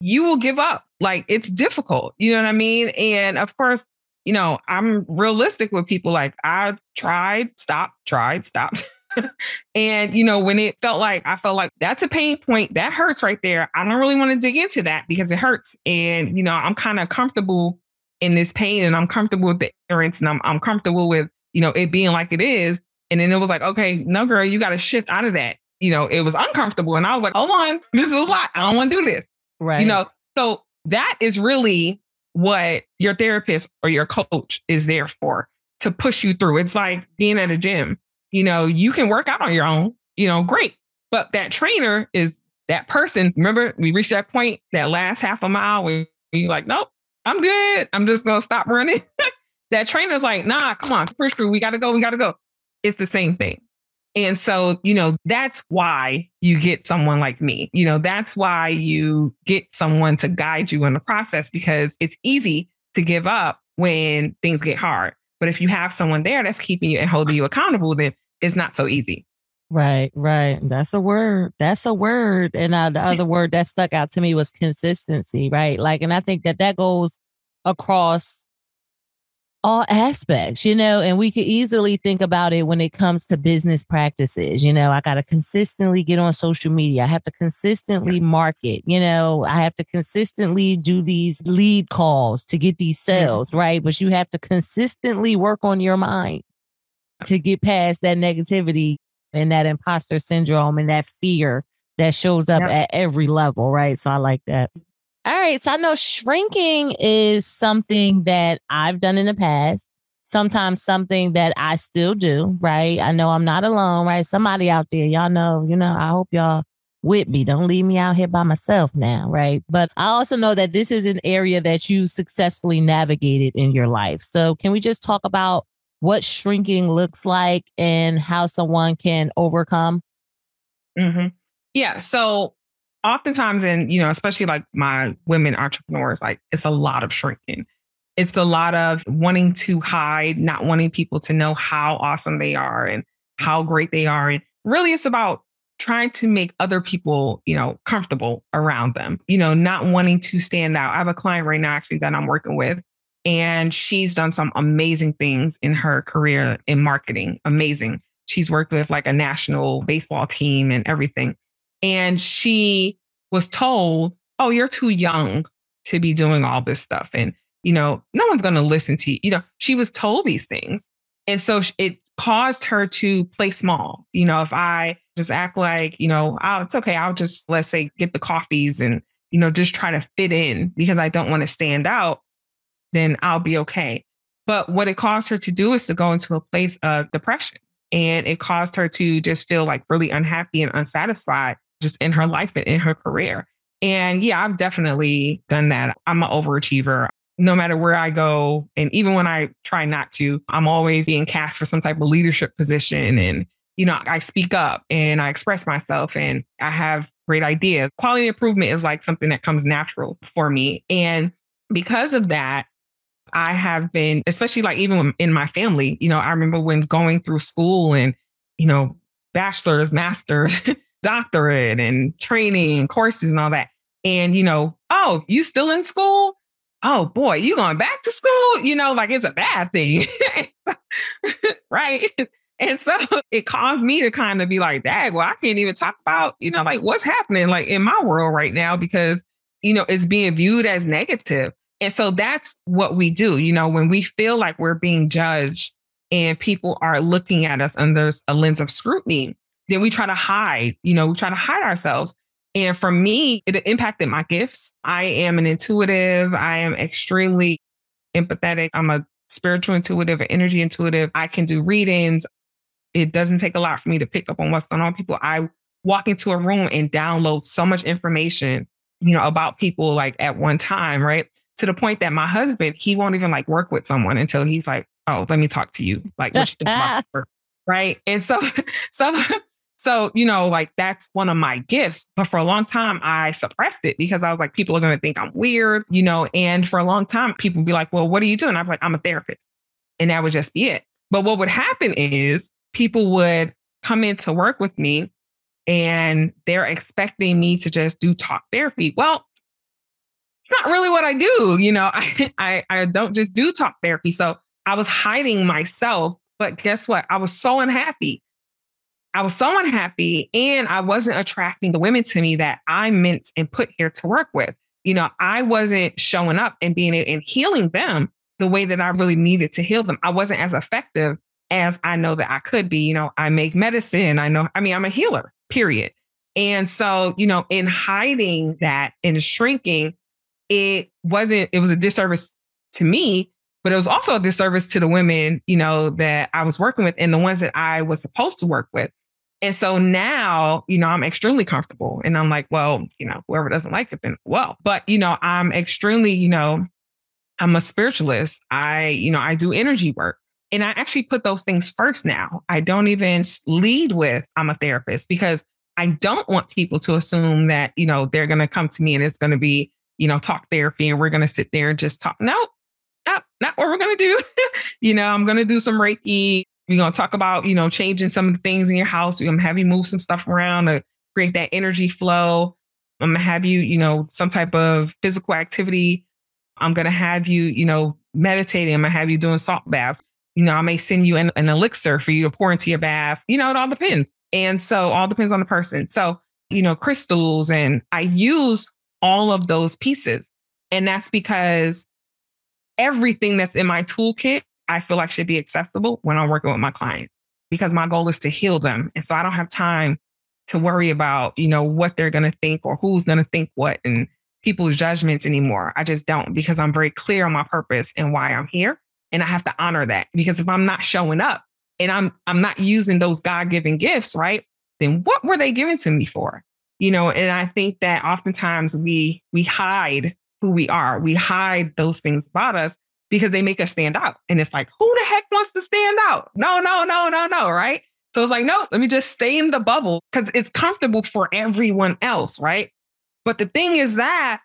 you will give up. Like it's difficult. You know what I mean? And of course, you know, I'm realistic with people. Like I tried, stopped, tried, stopped. <laughs> <laughs> and you know, when it felt like I felt like that's a pain point that hurts right there. I don't really want to dig into that because it hurts. And you know, I'm kind of comfortable in this pain and I'm comfortable with the ignorance and I'm I'm comfortable with, you know, it being like it is. And then it was like, okay, no girl, you gotta shift out of that. You know, it was uncomfortable. And I was like, hold on, <laughs> this is a lot. I don't want to do this. Right. You know, so that is really what your therapist or your coach is there for to push you through. It's like being at a gym. You know, you can work out on your own, you know, great. But that trainer is that person. Remember, we reached that point, that last half a mile where you're like, nope, I'm good. I'm just going to stop running. <laughs> that trainer's like, nah, come on, push through. We got to go. We got to go. It's the same thing. And so, you know, that's why you get someone like me. You know, that's why you get someone to guide you in the process because it's easy to give up when things get hard. But if you have someone there that's keeping you and holding you accountable, then it's not so easy. Right, right. That's a word. That's a word. And uh, the other word that stuck out to me was consistency, right? Like, and I think that that goes across all aspects, you know, and we could easily think about it when it comes to business practices. You know, I got to consistently get on social media. I have to consistently market, you know, I have to consistently do these lead calls to get these sales, right? But you have to consistently work on your mind to get past that negativity and that imposter syndrome and that fear that shows up yep. at every level, right? So I like that. All right. So I know shrinking is something that I've done in the past. Sometimes something that I still do, right? I know I'm not alone, right? Somebody out there, y'all know, you know, I hope y'all with me. Don't leave me out here by myself now, right? But I also know that this is an area that you successfully navigated in your life. So can we just talk about what shrinking looks like and how someone can overcome? Mm-hmm. Yeah. So oftentimes in, you know, especially like my women entrepreneurs, like it's a lot of shrinking. It's a lot of wanting to hide, not wanting people to know how awesome they are and how great they are. And really it's about trying to make other people, you know, comfortable around them, you know, not wanting to stand out. I have a client right now actually that I'm working with and she's done some amazing things in her career in marketing. Amazing. She's worked with like a national baseball team and everything. And she was told, Oh, you're too young to be doing all this stuff. And, you know, no one's going to listen to you. You know, she was told these things. And so it caused her to play small. You know, if I just act like, you know, oh, it's okay. I'll just, let's say, get the coffees and, you know, just try to fit in because I don't want to stand out, then I'll be okay. But what it caused her to do is to go into a place of depression. And it caused her to just feel like really unhappy and unsatisfied just in her life and in her career. And yeah, I've definitely done that. I'm an overachiever. No matter where I go, and even when I try not to, I'm always being cast for some type of leadership position. And, you know, I speak up and I express myself and I have great ideas. Quality improvement is like something that comes natural for me. And because of that, I have been, especially like even in my family, you know, I remember when going through school and, you know, bachelor's, master's, <laughs> doctorate and training courses and all that. And, you know, oh, you still in school? oh boy, you going back to school? You know, like it's a bad thing. <laughs> right. And so it caused me to kind of be like, dag, well, I can't even talk about, you know, like what's happening like in my world right now because, you know, it's being viewed as negative. And so that's what we do. You know, when we feel like we're being judged and people are looking at us under a lens of scrutiny, then we try to hide, you know, we try to hide ourselves. And for me, it impacted my gifts. I am an intuitive. I am extremely empathetic. I'm a spiritual intuitive, an energy intuitive. I can do readings. It doesn't take a lot for me to pick up on what's going on. People, I walk into a room and download so much information, you know, about people like at one time, right? To the point that my husband, he won't even like work with someone until he's like, oh, let me talk to you. Like, what you think? Right. And so, <laughs> so so, you know, like that's one of my gifts. But for a long time, I suppressed it because I was like, people are going to think I'm weird, you know, and for a long time, people would be like, well, what are you doing? I'm like, I'm a therapist. And that would just be it. But what would happen is people would come in to work with me and they're expecting me to just do talk therapy. Well, not really what I do. You know, <laughs> I, I, I don't just do talk therapy. So I was hiding myself. But guess what? I was so unhappy I was so unhappy and I wasn't attracting the women to me that I meant and put here to work with. You know, I wasn't showing up and being and healing them the way that I really needed to heal them. I wasn't as effective as I know that I could be. You know, I make medicine. I know, I mean, I'm a healer, period. And so, you know, in hiding that and shrinking, it wasn't, it was a disservice to me, but it was also a disservice to the women, you know, that I was working with and the ones that I was supposed to work with. And so now, you know, I'm extremely comfortable and I'm like, well, you know, whoever doesn't like it, then well, but you know, I'm extremely, you know, I'm a spiritualist. I, you know, I do energy work and I actually put those things first now. I don't even lead with I'm a therapist because I don't want people to assume that, you know, they're going to come to me and it's going to be, you know, talk therapy and we're going to sit there and just talk. No, not, not what we're going to do. <laughs> you know, I'm going to do some Reiki. We're going to talk about, you know, changing some of the things in your house. We're going to have you move some stuff around to create that energy flow. I'm going to have you, you know, some type of physical activity. I'm going to have you, you know, meditating. I'm going to have you doing salt baths. You know, I may send you an, an elixir for you to pour into your bath. You know, it all depends. And so all depends on the person. So, you know, crystals and I use all of those pieces. And that's because everything that's in my toolkit I feel like should be accessible when I'm working with my clients because my goal is to heal them. And so I don't have time to worry about, you know, what they're going to think or who's going to think what and people's judgments anymore. I just don't because I'm very clear on my purpose and why I'm here. And I have to honor that because if I'm not showing up and I'm, I'm not using those God given gifts, right? Then what were they given to me for? You know, and I think that oftentimes we, we hide who we are. We hide those things about us because they make us stand out. And it's like, who the heck wants to stand out? No, no, no, no, no, right? So it's like, no, let me just stay in the bubble because it's comfortable for everyone else, right? But the thing is that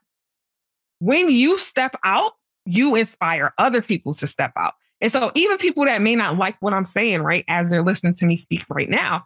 when you step out, you inspire other people to step out. And so even people that may not like what I'm saying, right, as they're listening to me speak right now,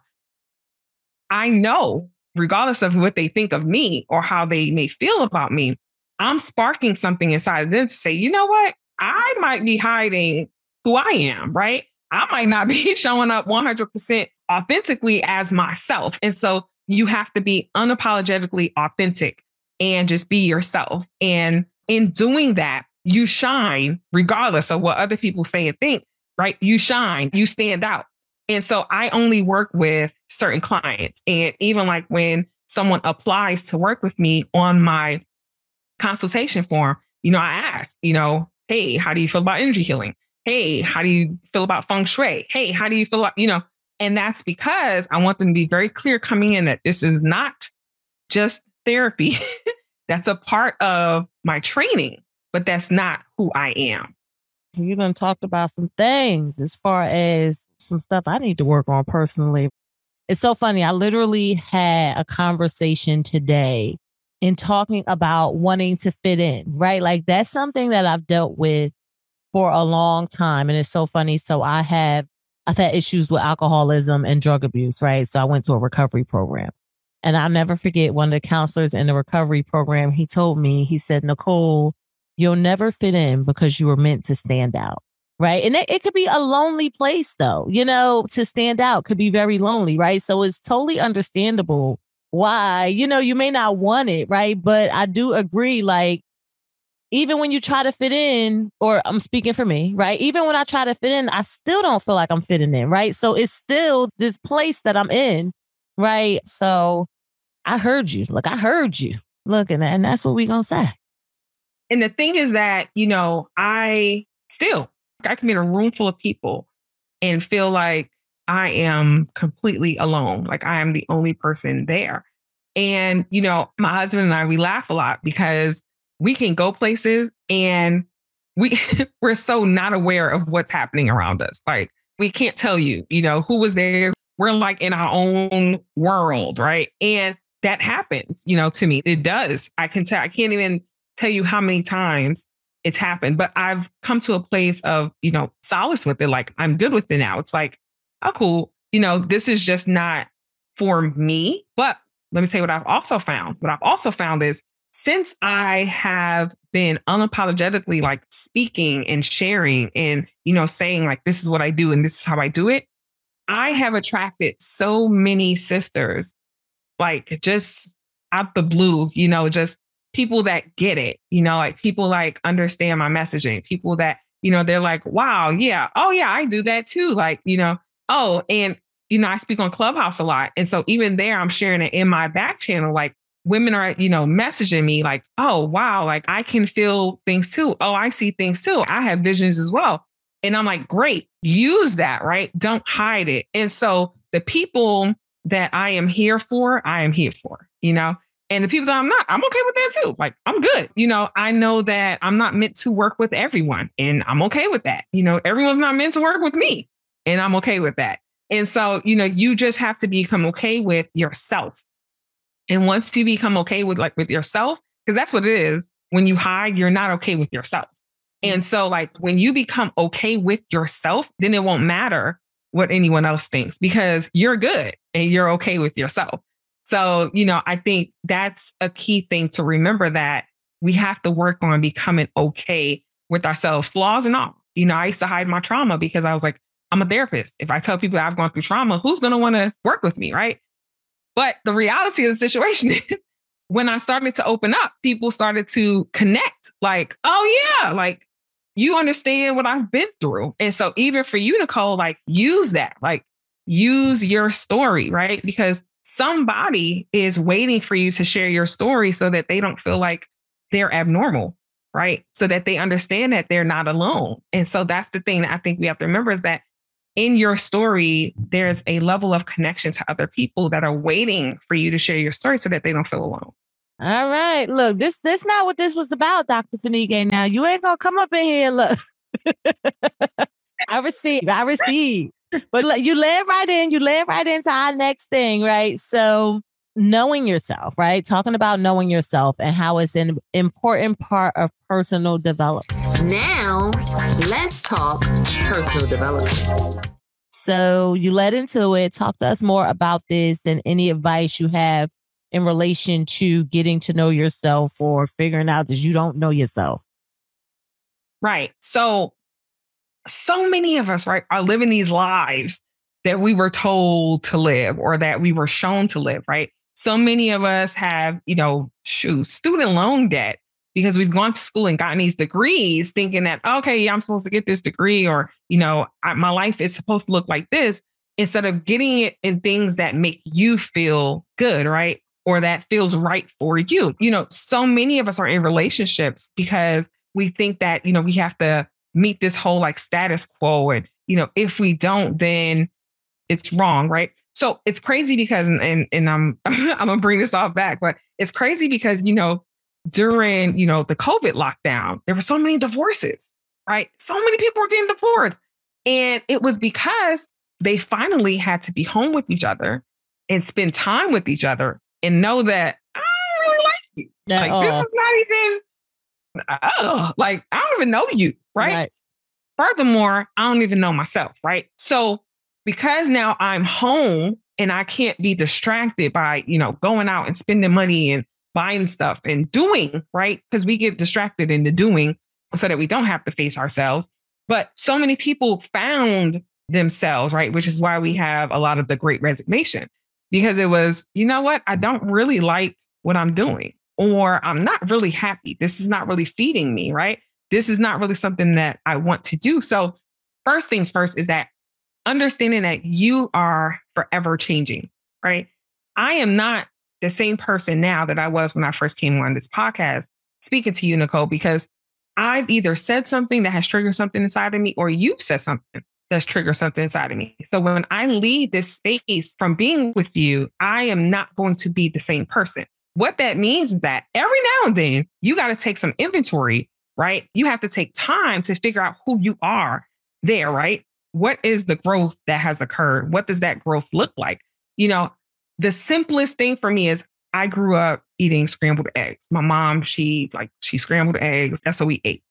I know, regardless of what they think of me or how they may feel about me, I'm sparking something inside of them to say, you know what? I might be hiding who I am, right? I might not <laughs> be showing up 100% authentically as myself. And so you have to be unapologetically authentic and just be yourself. And in doing that, you shine regardless of what other people say and think, right? You shine, you stand out. And so I only work with certain clients. And even like when someone applies to work with me on my consultation form, you know, I ask, you know, Hey, how do you feel about energy healing? Hey, how do you feel about feng shui? Hey, how do you feel about, you know, and that's because I want them to be very clear coming in that this is not just therapy. <laughs> that's a part of my training, but that's not who I am. You done talked about some things as far as some stuff I need to work on personally. It's so funny. I literally had a conversation today in talking about wanting to fit in, right? Like that's something that I've dealt with for a long time. And it's so funny. So I have, I've had issues with alcoholism and drug abuse, right? So I went to a recovery program. And I'll never forget one of the counselors in the recovery program. He told me, he said, Nicole, you'll never fit in because you were meant to stand out. Right. And it, it could be a lonely place though, you know, to stand out could be very lonely. Right. So it's totally understandable why, you know, you may not want it. Right. But I do agree. Like, even when you try to fit in, or I'm speaking for me, right? Even when I try to fit in, I still don't feel like I'm fitting in, right? So it's still this place that I'm in, right? So I heard you. Look, I heard you. Look, and, and that's what we gonna say. And the thing is that, you know, I still, I can be in a room full of people and feel like I am completely alone. Like I am the only person there. And, you know, my husband and I, we laugh a lot because we can go places and we <laughs> we're so not aware of what's happening around us. Like we can't tell you, you know, who was there. We're like in our own world, right? And that happens, you know, to me. It does. I can tell I can't even tell you how many times it's happened, but I've come to a place of, you know, solace with it. Like I'm good with it now. It's like, oh cool. You know, this is just not for me. But let me tell you what I've also found. What I've also found is since I have been unapologetically like speaking and sharing and, you know, saying like, this is what I do and this is how I do it, I have attracted so many sisters, like just out the blue, you know, just people that get it, you know, like people like understand my messaging, people that, you know, they're like, wow, yeah, oh yeah, I do that too. Like, you know, oh, and, you know, I speak on Clubhouse a lot. And so even there, I'm sharing it in my back channel, like, women are, you know, messaging me like, oh, wow, like I can feel things too. Oh, I see things too. I have visions as well. And I'm like, great, use that, right? Don't hide it. And so the people that I am here for, I am here for, you know? And the people that I'm not, I'm okay with that too. Like, I'm good. You know, I know that I'm not meant to work with everyone and I'm okay with that. You know, everyone's not meant to work with me and I'm okay with that. And so, you know, you just have to become okay with yourself and once you become okay with like with yourself, because that's what it is. When you hide, you're not okay with yourself. And so like when you become okay with yourself, then it won't matter what anyone else thinks because you're good and you're okay with yourself. So, you know, I think that's a key thing to remember that we have to work on becoming okay with ourselves, flaws and all. You know, I used to hide my trauma because I was like, I'm a therapist. If I tell people I've gone through trauma, who's going to want to work with me? Right. But the reality of the situation <laughs> is when I started to open up, people started to connect like, oh yeah, like you understand what I've been through. And so even for you, Nicole, like use that, like use your story, right? Because somebody is waiting for you to share your story so that they don't feel like they're abnormal, right? So that they understand that they're not alone. And so that's the thing that I think we have to remember is that in your story, there's a level of connection to other people that are waiting for you to share your story so that they don't feel alone. All right. Look, this this not what this was about, Dr. Fanike. Now you ain't gonna come up in here. Look. <laughs> I receive. I receive. But you led right in, you led right into our next thing, right? So knowing yourself, right? Talking about knowing yourself and how it's an important part of personal development. Now, let's talk personal development. So you led into it. Talk to us more about this and any advice you have in relation to getting to know yourself or figuring out that you don't know yourself. Right. So, so many of us, right, are living these lives that we were told to live or that we were shown to live, right? So many of us have, you know, shoot, student loan debt because we've gone to school and gotten these degrees thinking that, okay, yeah, I'm supposed to get this degree or, you know, I, my life is supposed to look like this instead of getting it in things that make you feel good, right? Or that feels right for you. You know, so many of us are in relationships because we think that, you know, we have to meet this whole like status quo. And, you know, if we don't, then it's wrong, right? So it's crazy because, and, and I'm, <laughs> I'm gonna bring this all back, but it's crazy because, you know, during, you know, the COVID lockdown, there were so many divorces, right? So many people were getting divorced. And it was because they finally had to be home with each other and spend time with each other and know that I don't really like you. like this is not even, oh, like I don't even know you, right? right? Furthermore, I don't even know myself, right? So because now I'm home and I can't be distracted by, you know, going out and spending money and buying stuff and doing, right? Because we get distracted into doing so that we don't have to face ourselves. But so many people found themselves, right? Which is why we have a lot of the great resignation because it was, you know what? I don't really like what I'm doing, or I'm not really happy. This is not really feeding me, right? This is not really something that I want to do. So, first things first is that understanding that you are forever changing, right? I am not the same person now that I was when I first came on this podcast speaking to you, Nicole, because I've either said something that has triggered something inside of me or you've said something that's triggered something inside of me. So when I leave this space from being with you, I am not going to be the same person. What that means is that every now and then you got to take some inventory, right? You have to take time to figure out who you are there, right? What is the growth that has occurred? What does that growth look like? You know, the simplest thing for me is I grew up eating scrambled eggs. My mom, she like she scrambled eggs. That's what we ate.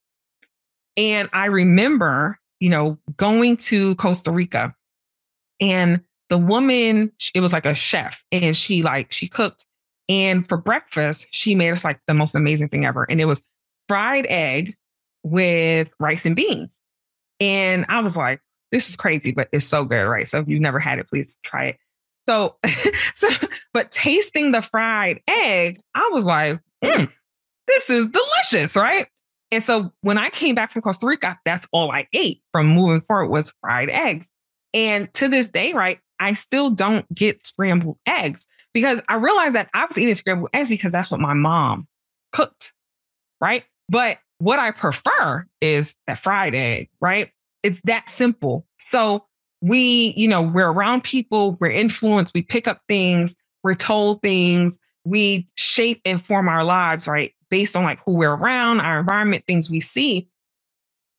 And I remember, you know, going to Costa Rica and the woman, it was like a chef and she like she cooked and for breakfast, she made us like the most amazing thing ever. And it was fried egg with rice and beans. And I was like, this is crazy, but it's so good, right? So if you've never had it, please try it. So, <laughs> so, but tasting the fried egg, I was like, mm, this is delicious, right? And so when I came back from Costa Rica, that's all I ate from moving forward was fried eggs. And to this day, right, I still don't get scrambled eggs because I realized that I was eating scrambled eggs because that's what my mom cooked, right? But what I prefer is that fried egg, right? It's that simple. So we, you know, we're around people, we're influenced, we pick up things, we're told things, we shape and form our lives, right? Based on like who we're around, our environment, things we see.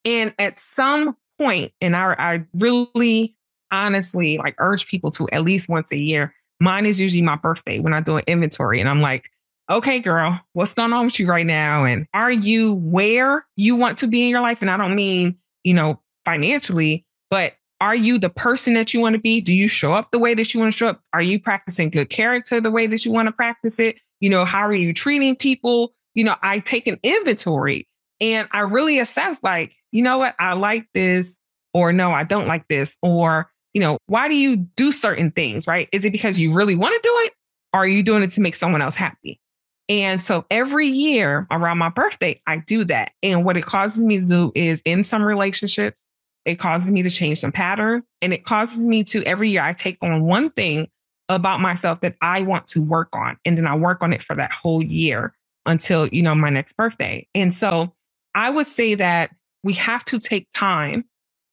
And at some point, and I, I really honestly like urge people to at least once a year. Mine is usually my birthday when I do an inventory and I'm like, okay, girl, what's going on with you right now? And are you where you want to be in your life? And I don't mean, you know, financially, but are you the person that you want to be? Do you show up the way that you want to show up? Are you practicing good character the way that you want to practice it? You know, how are you treating people? You know, I take an inventory and I really assess like, you know what? I like this or no, I don't like this or, you know, why do you do certain things, right? Is it because you really want to do it? Or are you doing it to make someone else happy? And so every year around my birthday, I do that. And what it causes me to do is in some relationships, it causes me to change some pattern and it causes me to every year I take on one thing about myself that I want to work on. And then I work on it for that whole year until, you know, my next birthday. And so I would say that we have to take time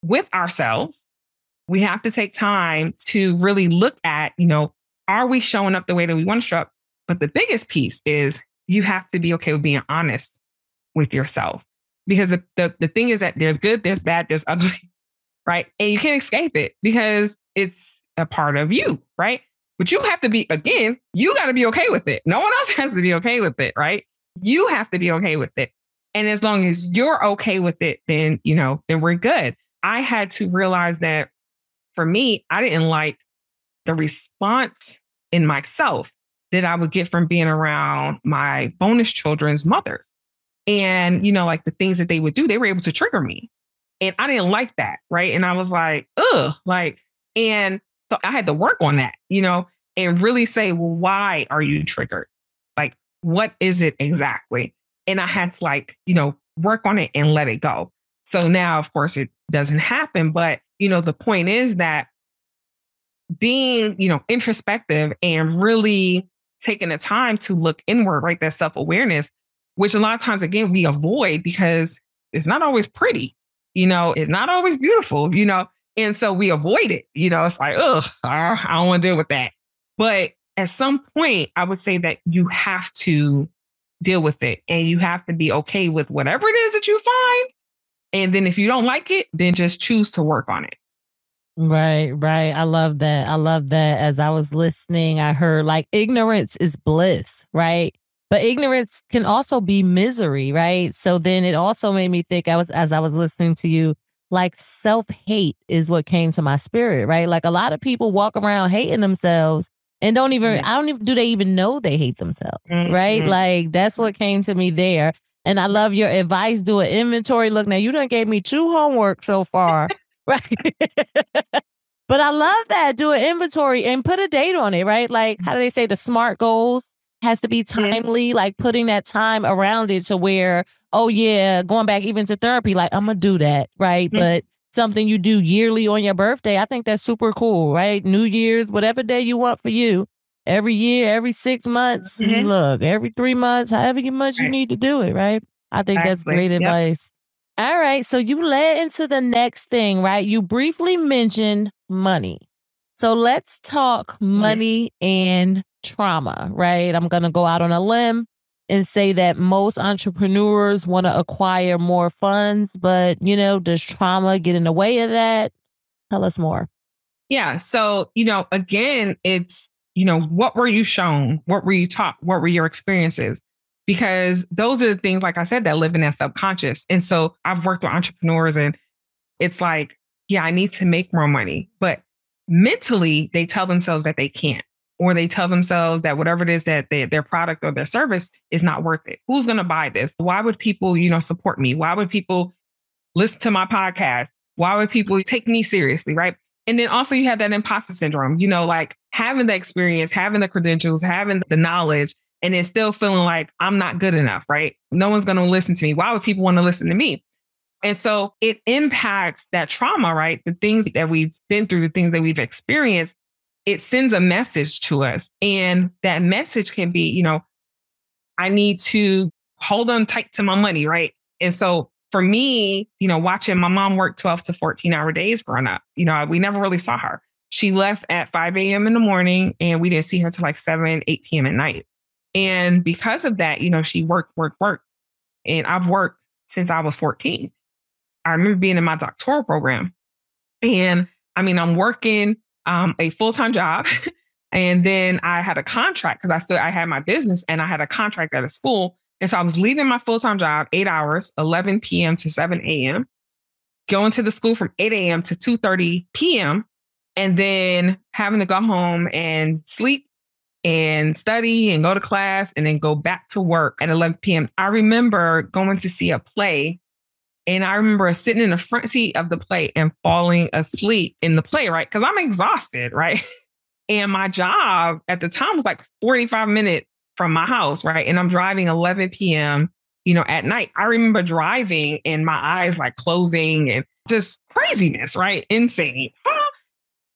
with ourselves. We have to take time to really look at, you know, are we showing up the way that we want to show up? But the biggest piece is you have to be okay with being honest with yourself because the, the, the thing is that there's good, there's bad, there's ugly, <laughs> right? And you can't escape it because it's a part of you, right? But you have to be, again, you got to be okay with it. No one else <laughs> has to be okay with it, right? You have to be okay with it. And as long as you're okay with it, then, you know, then we're good. I had to realize that for me, I didn't like the response in myself that I would get from being around my bonus children's mothers. And, you know, like the things that they would do, they were able to trigger me. And I didn't like that. Right. And I was like, ugh, like, and so I had to work on that, you know, and really say, well, why are you triggered? Like, what is it exactly? And I had to like, you know, work on it and let it go. So now, of course, it doesn't happen. But, you know, the point is that being, you know, introspective and really taking the time to look inward, right? That self awareness which a lot of times, again, we avoid because it's not always pretty, you know, it's not always beautiful, you know, and so we avoid it. You know, it's like, ugh, I don't want to deal with that. But at some point, I would say that you have to deal with it and you have to be okay with whatever it is that you find. And then if you don't like it, then just choose to work on it. Right, right. I love that. I love that. As I was listening, I heard like ignorance is bliss, right? But ignorance can also be misery, right? So then it also made me think I was as I was listening to you, like self-hate is what came to my spirit, right? Like a lot of people walk around hating themselves and don't even. I don't even do they even know they hate themselves, right? Mhm. Like that's what came to me there. And I love your advice. Do an inventory. Look, now you done gave me two homework so far, <laughs> <laughs> right? <laughs> but I love that. Do an inventory and put a date on it, right? Like how do they say the smart goals has to be timely, like putting that time around it to where, oh yeah, going back even to therapy, like I'm gonna do that, right? Mhm. But something you do yearly on your birthday, I think that's super cool, right? New Year's, whatever day you want for you. Every year, every six months, Mhm. look, every three months, however much you need to do it, right? I think that's Exactly. great Yep. advice. All right. So you led into the next thing, right? You briefly mentioned money. So let's talk money and trauma, right? I'm going to go out on a limb and say that most entrepreneurs want to acquire more funds, but you know, does trauma get in the way of that? Tell us more. Yeah. So, you know, again, it's, you know, what were you shown? What were you taught? What were your experiences? Because those are the things, like I said, that live in that subconscious. And so I've worked with entrepreneurs and it's like, yeah, I need to make more money. But mentally, they tell themselves that they can't, or they tell themselves that whatever it is that they, their product or their service is not worth it. Who's going to buy this? Why would people, you know, support me? Why would people listen to my podcast? Why would people take me seriously? Right. And then also you have that imposter syndrome, you know, like having the experience, having the credentials, having the knowledge, and then still feeling like I'm not good enough, right? No one's going to listen to me. Why would people want to listen to me? And so it impacts that trauma, right? The things that we've been through, the things that we've experienced, it sends a message to us. And that message can be, you know, I need to hold on tight to my money, right? And so for me, you know, watching my mom work 12 to 14 hour days growing up, you know, we never really saw her. She left at 5 a.m. in the morning and we didn't see her till like 7, 8 p.m. at night. And because of that, you know, she worked, worked, worked. And I've worked since I was 14. I remember being in my doctoral program. And I mean, I'm working um, a full time job. <laughs> and then I had a contract because I still I had my business and I had a contract at a school. And so I was leaving my full time job, eight hours, 11 p.m. to 7 a.m., going to the school from 8 a.m. to 2:30 p.m., and then having to go home and sleep and study and go to class and then go back to work at 11 p.m. I remember going to see a play and I remember sitting in the front seat of the play and falling asleep in the play, right? Because I'm exhausted, right? <laughs> And my job at the time was like 45 minutes from my house, right? And I'm driving 11 p.m., you know, at night. I remember driving and my eyes like closing and just craziness, right? Insane. <gasps>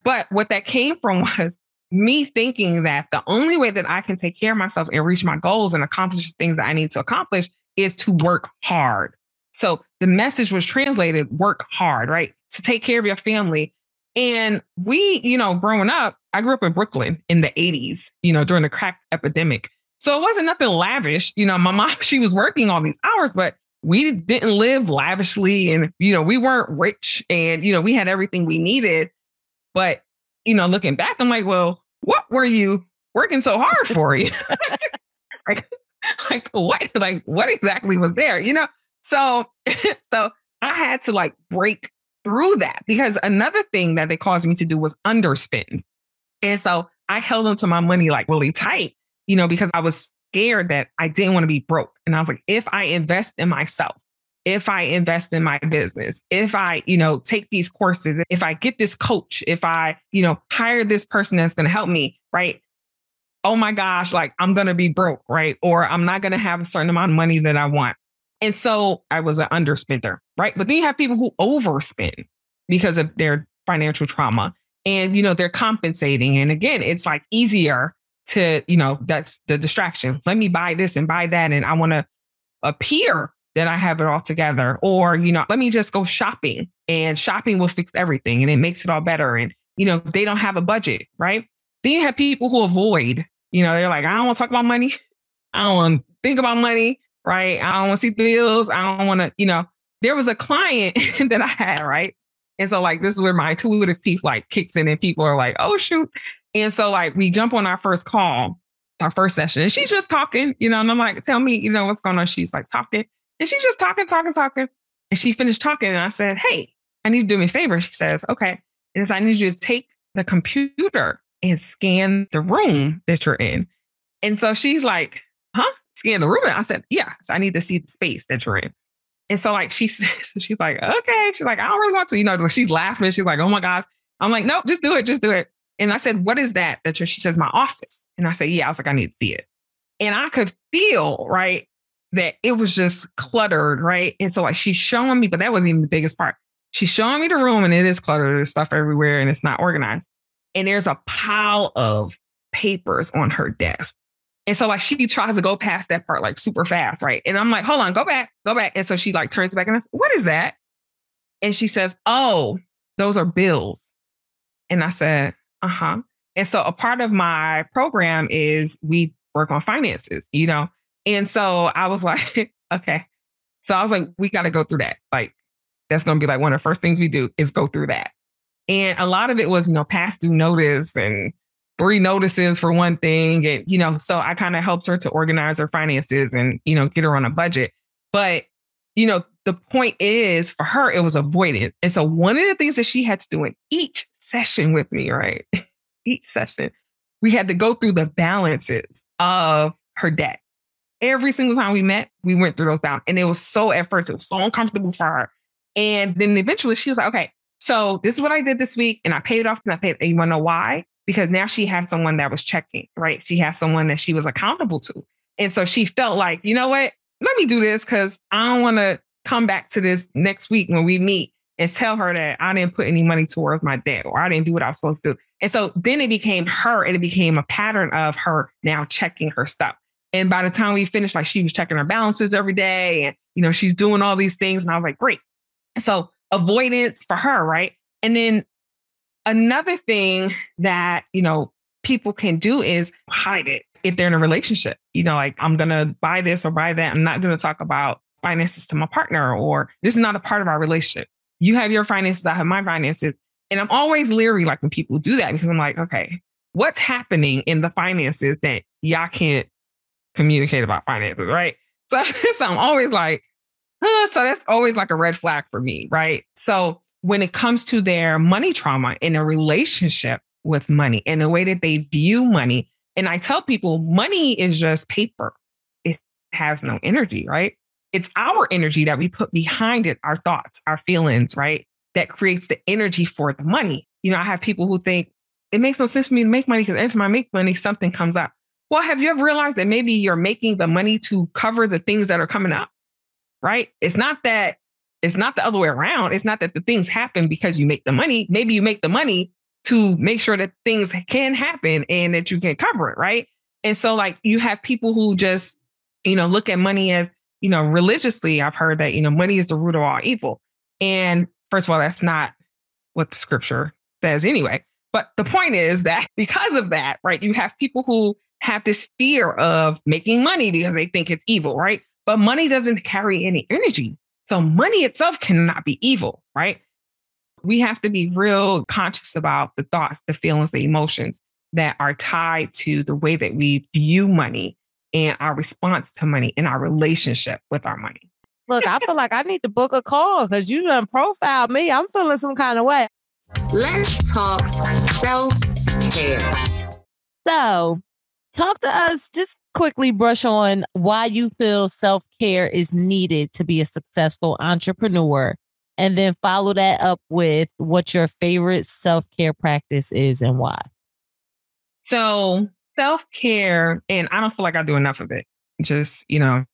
But what that came from <laughs> was me thinking that the only way that I can take care of myself and reach my goals and accomplish things that I need to accomplish is to work hard. So the message was translated work hard, right? To take care of your family. And we, you know, growing up, I grew up in Brooklyn in the 80s, you know, during the crack epidemic. So it wasn't nothing lavish. You know, my mom, <laughs> she was working all these hours, but we didn't live lavishly and, you know, we weren't rich and, you know, we had everything we needed. But, you know, looking back, I'm like, well, what were you working so hard for? You <laughs> like, like what? Like what exactly was there? You know? So, <laughs> so I had to like break through that because another thing that they caused me to do was underspend. And so I held onto my money like really tight, you know, because I was scared that I didn't want to be broke. And I was like, if I invest in myself, if I invest in my business, if I, you know, take these courses, if I get this coach, if I, you know, hire this person that's going to help me, right? Oh my gosh, like I'm going to be broke, right? Or I'm not going to have a certain amount of money that I want. And so I was an underspender, right? But then you have people who overspend because of their financial trauma and, you know, they're compensating. And again, it's like easier to, you know, that's the distraction. Let me buy this and buy that. And I want to appear that I have it all together. Or, you know, let me just go shopping and shopping will fix everything and it makes it all better. And, you know, they don't have a budget, right? Then you have people who avoid, you know, they're like, I don't want to talk about money. <laughs> I don't want to think about money, right? I don't want to see bills. I don't want to, you know, there was a client <laughs> that I had, right? And so like, this is where my intuitive piece like kicks in and people are like, oh shoot. And so like, we jump on our first call, our first session and she's just talking, you know, and I'm like, tell me, you know, what's going on? She's like talking and she's just talking, talking, talking. And she finished talking and I said, Hey, I need to do me a favor. She says, okay. And I need you to take the computer and scan the room that you're in. And so she's like, huh? Scan the room? And I said, yeah, so I need to see the space that you're in. And so like she <laughs> says, she's like, okay. She's like, I don't really want to, you know, she's laughing. She's like, oh my God. I'm like, nope, just do it, just do it. And I said, what is that? That she says, my office. And I said, yeah, I was like, I need to see it. And I could feel, right, that it was just cluttered, right? And so like she's showing me, but that wasn't even the biggest part. She's showing me the room and it is cluttered. There's stuff everywhere and it's not organized. And there's a pile of papers on her desk. And so like she tries to go past that part like super fast, right? And I'm like, hold on, go back, go back. And so she like turns back and said, what is that? And she says, oh, those are bills. And I said, uh-huh. And so a part of my program is we work on finances, you know? And so I was <laughs> like, okay. So I was like, we got to go through that. Like, that's going to be like one of the first things we do is go through that. And a lot of it was, you know, past due notice and three notices for one thing. And, you know, so I kind of helped her to organize her finances and, you know, get her on a budget. But, you know, the point is for her, it was avoided. And so one of the things that she had to do in each session with me, right? <laughs> each session, we had to go through the balances of her debt. Every single time we met, we went through those down. And it was so first, it was so uncomfortable for her. And then eventually she was like, okay, so this is what I did this week. And I paid it off and I paid, and you want to know why? Because now she had someone that was checking, right? She had someone that she was accountable to. And so she felt like, you know what? Let me do this because I don't want to come back to this next week when we meet and tell her that I didn't put any money towards my debt or I didn't do what I was supposed to do. And so then it became her and it became a pattern of her now checking her stuff. And by the time we finished, like she was checking her balances every day and, you know, she's doing all these things. And I was like, great. So avoidance for her, right? And then another thing that, you know, people can do is hide it if they're in a relationship. You know, like I'm going to buy this or buy that. I'm not going to talk about finances to my partner or this is not a part of our relationship. You have your finances, I have my finances. And I'm always leery like when people do that because I'm like, okay, what's happening in the finances that y'all can't communicate about finances, right? <laughs> So, so I'm always like, uh, so that's always like a red flag for me, right? So when it comes to their money trauma in a relationship with money and the way that they view money, and I tell people money is just paper. It has no energy, right? It's our energy that we put behind it, our thoughts, our feelings, right? That creates the energy for the money. You know, I have people who think it makes no sense for me to make money because every time I make money, something comes up. Well, have you ever realized that maybe you're making the money to cover the things that are coming up? Right? It's not that it's not the other way around. It's not that the things happen because you make the money. Maybe you make the money to make sure that things can happen and that you can cover it, right? And so like you have people who just, you know, look at money as, you know, religiously, I've heard that, you know, money is the root of all evil. And first of all, that's not what the scripture says anyway. But the point is that <laughs> because of that, right, you have people who have this fear of making money because they think it's evil, right? But money doesn't carry any energy. So money itself cannot be evil, right? We have to be real conscious about the thoughts, the feelings, the emotions that are tied to the way that we view money and our response to money and our relationship with our money. Look, I feel like I need to book a call because you done profiled me. I'm feeling some kind of way. Let's talk self care. So, talk to us, just quickly brush on why you feel self care is needed to be a successful entrepreneur. And then follow that up with what your favorite self care practice is and why. So, self care, and I don't feel like I do enough of it. Just, you know,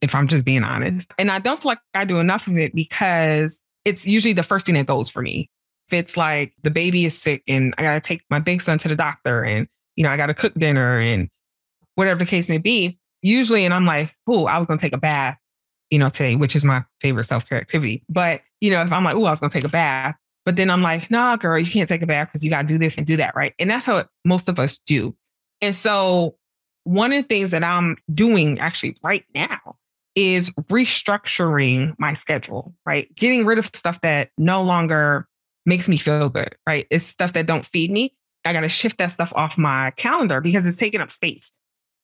if I'm just being honest. And I don't feel like I do enough of it because it's usually the first thing that goes for me. If it's like the baby is sick and I got to take my big son to the doctor and, you know, I got to cook dinner and whatever the case may be, usually, and I'm like, oh, I was going to take a bath, you know, today, which is my favorite self care activity. But, you know, if I'm like, oh, I was going to take a bath, but then I'm like, nah, girl, you can't take a bath because you got to do this and do that. Right. And that's how most of us do. And so one of the things that I'm doing actually right now is restructuring my schedule, right? Getting rid of stuff that no longer makes me feel good, right? It's stuff that don't feed me. I got to shift that stuff off my calendar because it's taking up space.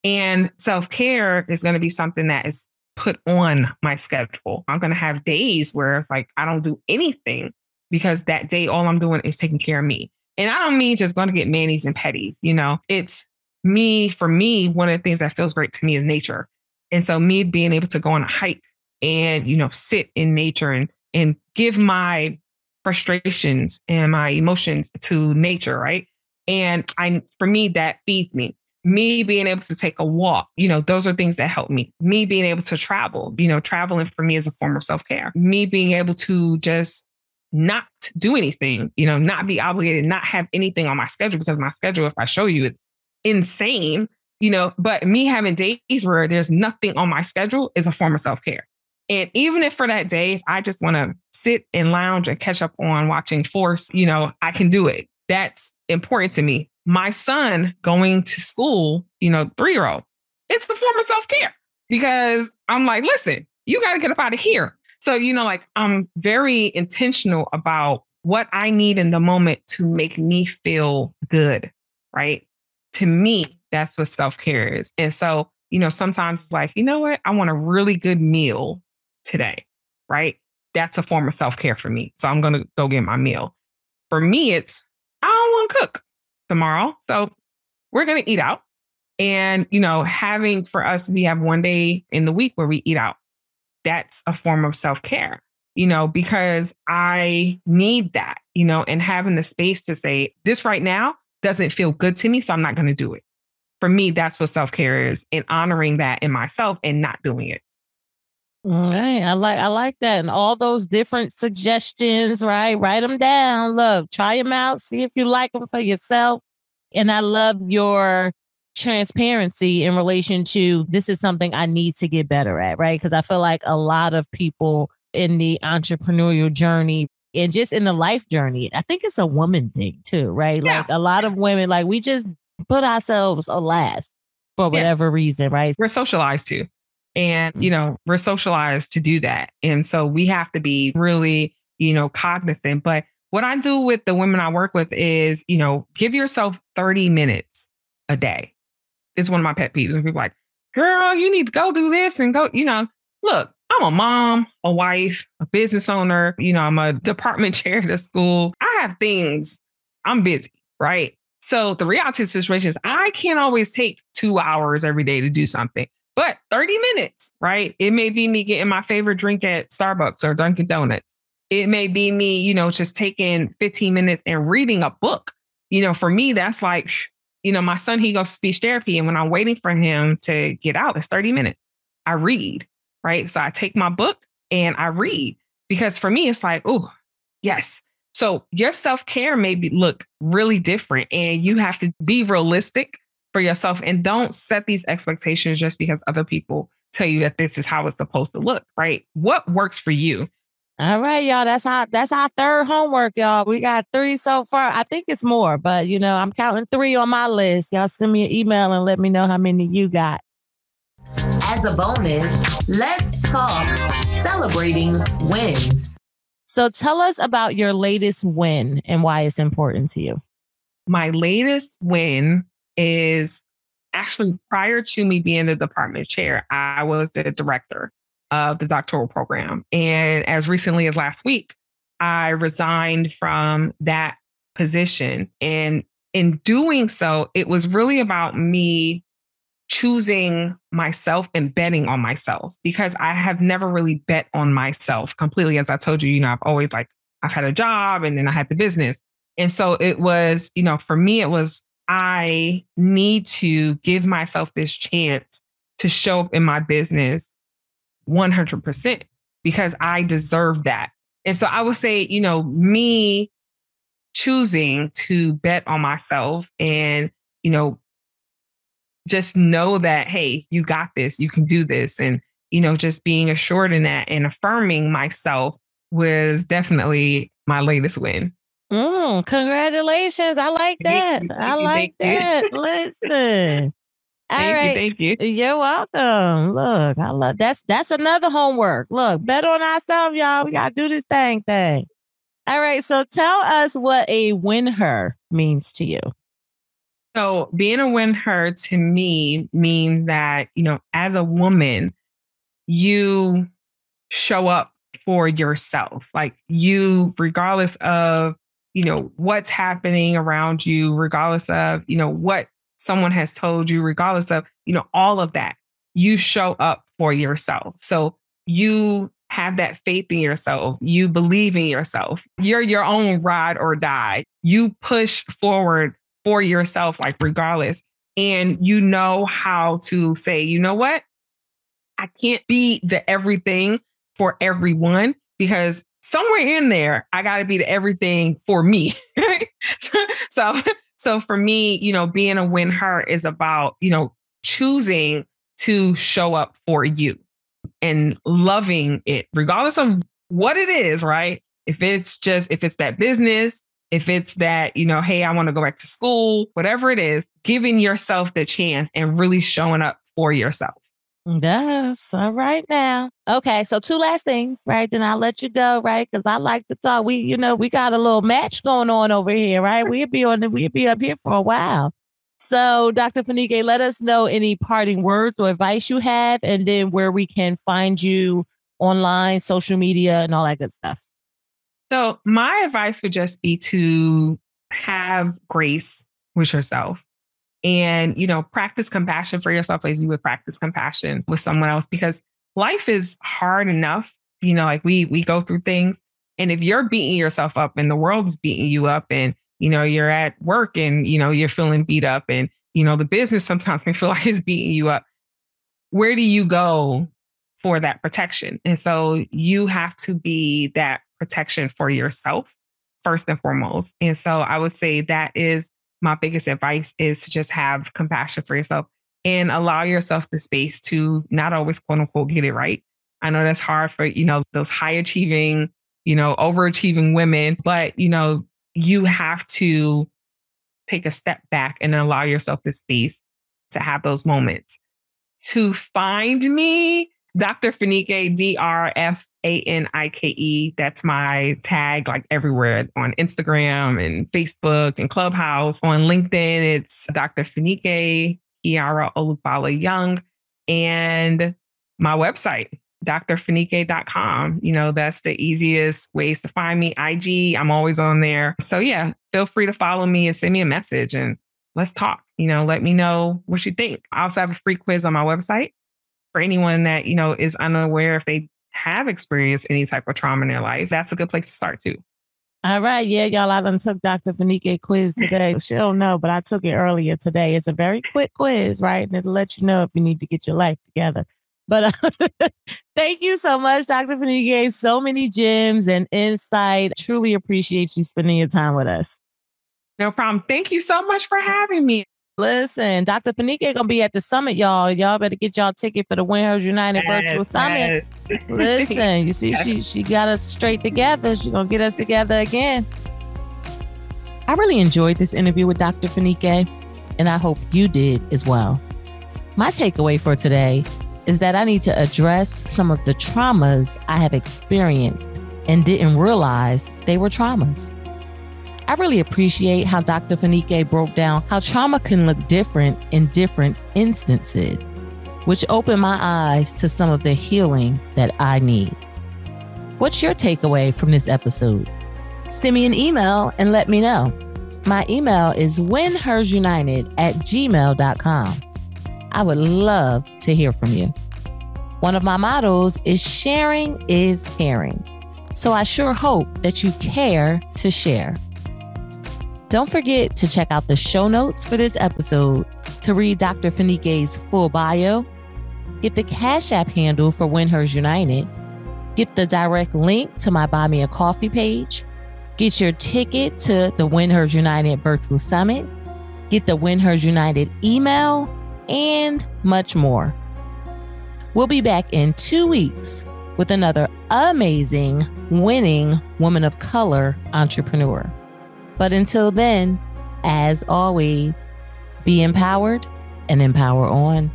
And self care is going to be something that is put on my schedule. I'm going to have days where it's like I don't do anything because that day all I'm doing is taking care of me. And I don't mean just going to get manis and petties, you know, it's me, for me, one of the things that feels great to me is nature. And so me being able to go on a hike and, you know, sit in nature and, and give my frustrations and my emotions to nature, right? And I, for me, that feeds me. Me being able to take a walk, you know, those are things that help me. Me being able to travel, you know, traveling for me is a form of self care. Me being able to just not do anything, you know, not be obligated, not have anything on my schedule because my schedule, if I show you, it's insane, you know, but me having days where there's nothing on my schedule is a form of self care. And even if for that day, I just want to sit and lounge and catch up on watching Force, you know, I can do it. That's important to me. My son going to school, you know, three year old, it's the form of self care because I'm like, listen, you got to get up out of here. So, you know, like I'm very intentional about what I need in the moment to make me feel good, right? To me, that's what self care is. And so, you know, sometimes it's like, you know what? I want a really good meal today, right? That's a form of self care for me. So I'm going to go get my meal. For me, it's, don't cook tomorrow. So we're going to eat out. And, you know, having for us, we have one day in the week where we eat out. That's a form of self care, you know, because I need that, you know, and having the space to say, this right now doesn't feel good to me. So I'm not going to do it. For me, that's what self care is and honoring that in myself and not doing it. Right. I like I like that. And all those different suggestions, right? Write them down. Look, try them out. See if you like them for yourself. And I love your transparency in relation to this is something I need to get better at, right? Because I feel like a lot of people in the entrepreneurial journey and just in the life journey, I think it's a woman thing too, right? Yeah. Like a lot of women, like we just put ourselves last for Yeah. whatever reason, right? We're socialized to. And, you know, we're socialized to do that. And so we have to be really, you know, cognizant. But what I do with the women I work with is, you know, give yourself 30 minutes a day. It's one of my pet peeves. People like, girl, you need to go do this and go, you know, look, I'm a mom, a wife, a business owner. You know, I'm a <laughs> department chair at a school. I have things. I'm busy, right? So the reality of the situation is I can't always take two hours every day to do something, but 30 minutes, right? It may be me getting my favorite drink at Starbucks or Dunkin' Donuts. It may be me, you know, just taking 15 minutes and reading a book. You know, for me, that's like, you know, my son, he goes speech therapy. And when I'm waiting for him to get out, it's 30 minutes. I read, right? So I take my book and I read because for me, it's like, oh, yes. So your self care may be, look really different and you have to be realistic for yourself and don't set these expectations just because other people tell you that this is how it's supposed to look, right? What works for you? All right, y'all. That's our that's our third homework, y'all. We got three so far. I think it's more, but you know, I'm counting three on my list. Y'all send me an email and let me know how many you got. As a bonus, let's talk celebrating wins. So tell us about your latest win and why it's important to you. My latest win is actually prior to me being the department chair, I was the director of the doctoral program. And as recently as last week, I resigned from that position. And in doing so, it was really about me choosing myself and betting on myself because I have never really bet on myself completely. As I told you, you know, I've always like, I've had a job and then I had the business. And so it was, you know, for me, it was, I need to give myself this chance to show up in my business 100% because I deserve that. And so I would say, you know, me choosing to bet on myself and, you know, just know that, hey, you got this, you can do this. And, you know, just being assured in that and affirming myself was definitely my latest win. Mm, congratulations. I like that. Thank you, thank I like thank that. <laughs> Listen. All Thank right. you. Thank you. You're welcome. Look, I love that's that's another homework. Look, bet on ourselves, y'all. We gotta do this thing thing. All right. So tell us what a win her means to you. So being a win her to me means that, you know, as a woman, you show up for yourself. Like you, regardless of, you know, what's happening around you, regardless of, you know, what someone has told you, regardless of, you know, all of that, you show up for yourself. So you have that faith in yourself. You believe in yourself. You're your own ride or die. You push forward for yourself, like regardless. And you know how to say, you know what? I can't be the everything for everyone because somewhere in there, I got to be the everything for me. <laughs> so, so for me, you know, being a win her is about, you know, choosing to show up for you and loving it, regardless of what it is, right? If it's just, if it's that business, if it's that, you know, hey, I want to go back to school, whatever it is, giving yourself the chance and really showing up for yourself. Yes. All right now. Okay. So two last things, right? Then I'll let you go, right? Cause I like to talk. We, you know, we got a little match going on over here, right? We'll be on the, we'll be up here for a while. So Dr. Funike, let us know any parting words or advice you have and then where we can find you online, social media and all that good stuff. So my advice would just be to have grace with yourself and, you know, practice compassion for yourself as you would practice compassion with someone else because life is hard enough. You know, like we, we go through things. And if you're beating yourself up and the world's beating you up and, you know, you're at work and, you know, you're feeling beat up and, you know, the business sometimes <laughs> can feel like it's beating you up. Where do you go for that protection? And so you have to be that protection for yourself first and foremost. And so I would say that is my biggest advice is to just have compassion for yourself and allow yourself the space to not always quote unquote get it right. I know that's hard for, you know, those high achieving, you know, overachieving women, but, you know, you have to take a step back and allow yourself the space to have those moments. To find me, Dr. Funike, D R F A N I K E. That's my tag, like everywhere on Instagram and Facebook and Clubhouse. On LinkedIn, it's Dr. Funike, Kiara Olubala Young, and my website, drfunike.com. You know, that's the easiest ways to find me. IG, I'm always on there. So yeah, feel free to follow me and send me a message and let's talk. You know, let me know what you think. I also have a free quiz on my website for anyone that, you know, is unaware if they have experienced any type of trauma in their life, that's a good place to start too. All right. Yeah, y'all, I done took Dr. Funike quiz <laughs> today. she don't know, but I took it earlier today. It's a very quick quiz, right? And it'll let you know if you need to get your life together. But uh, <laughs> thank you so much, Dr. Funike. So many gems and insight. Truly appreciate you spending your time with us. No problem. Thank you so much for having me. Listen, Dr. Funike gonna be at the summit, y'all. Y'all better get y'all ticket for the Win Hers United yes, Virtual Summit. Listen, you see, she she got us straight together. She gonna get us together again. I really enjoyed this interview with Dr. Funike, and I hope you did as well. My takeaway for today is that I need to address some of the traumas I have experienced and didn't realize they were traumas. I really appreciate how Dr. Funike broke down how trauma can look different in different instances, which opened my eyes to some of the healing that I need. What's your takeaway from this episode? Send me an email and let me know. My email is winhersunited at gmail.com. I would love to hear from you. One of my mottos is sharing is caring. So I sure hope that you care to share. Don't forget to check out the show notes for this episode to read Dr. Funike's full bio, get the Cash App handle for Win Hers United, get the direct link to my Buy Me a Coffee page, get your ticket to the Win Hers United Virtual Summit, get the Win Hers United email, and much more. We'll be back in two weeks with another amazing, winning woman of color entrepreneur. But until then, as always, be empowered and empower on.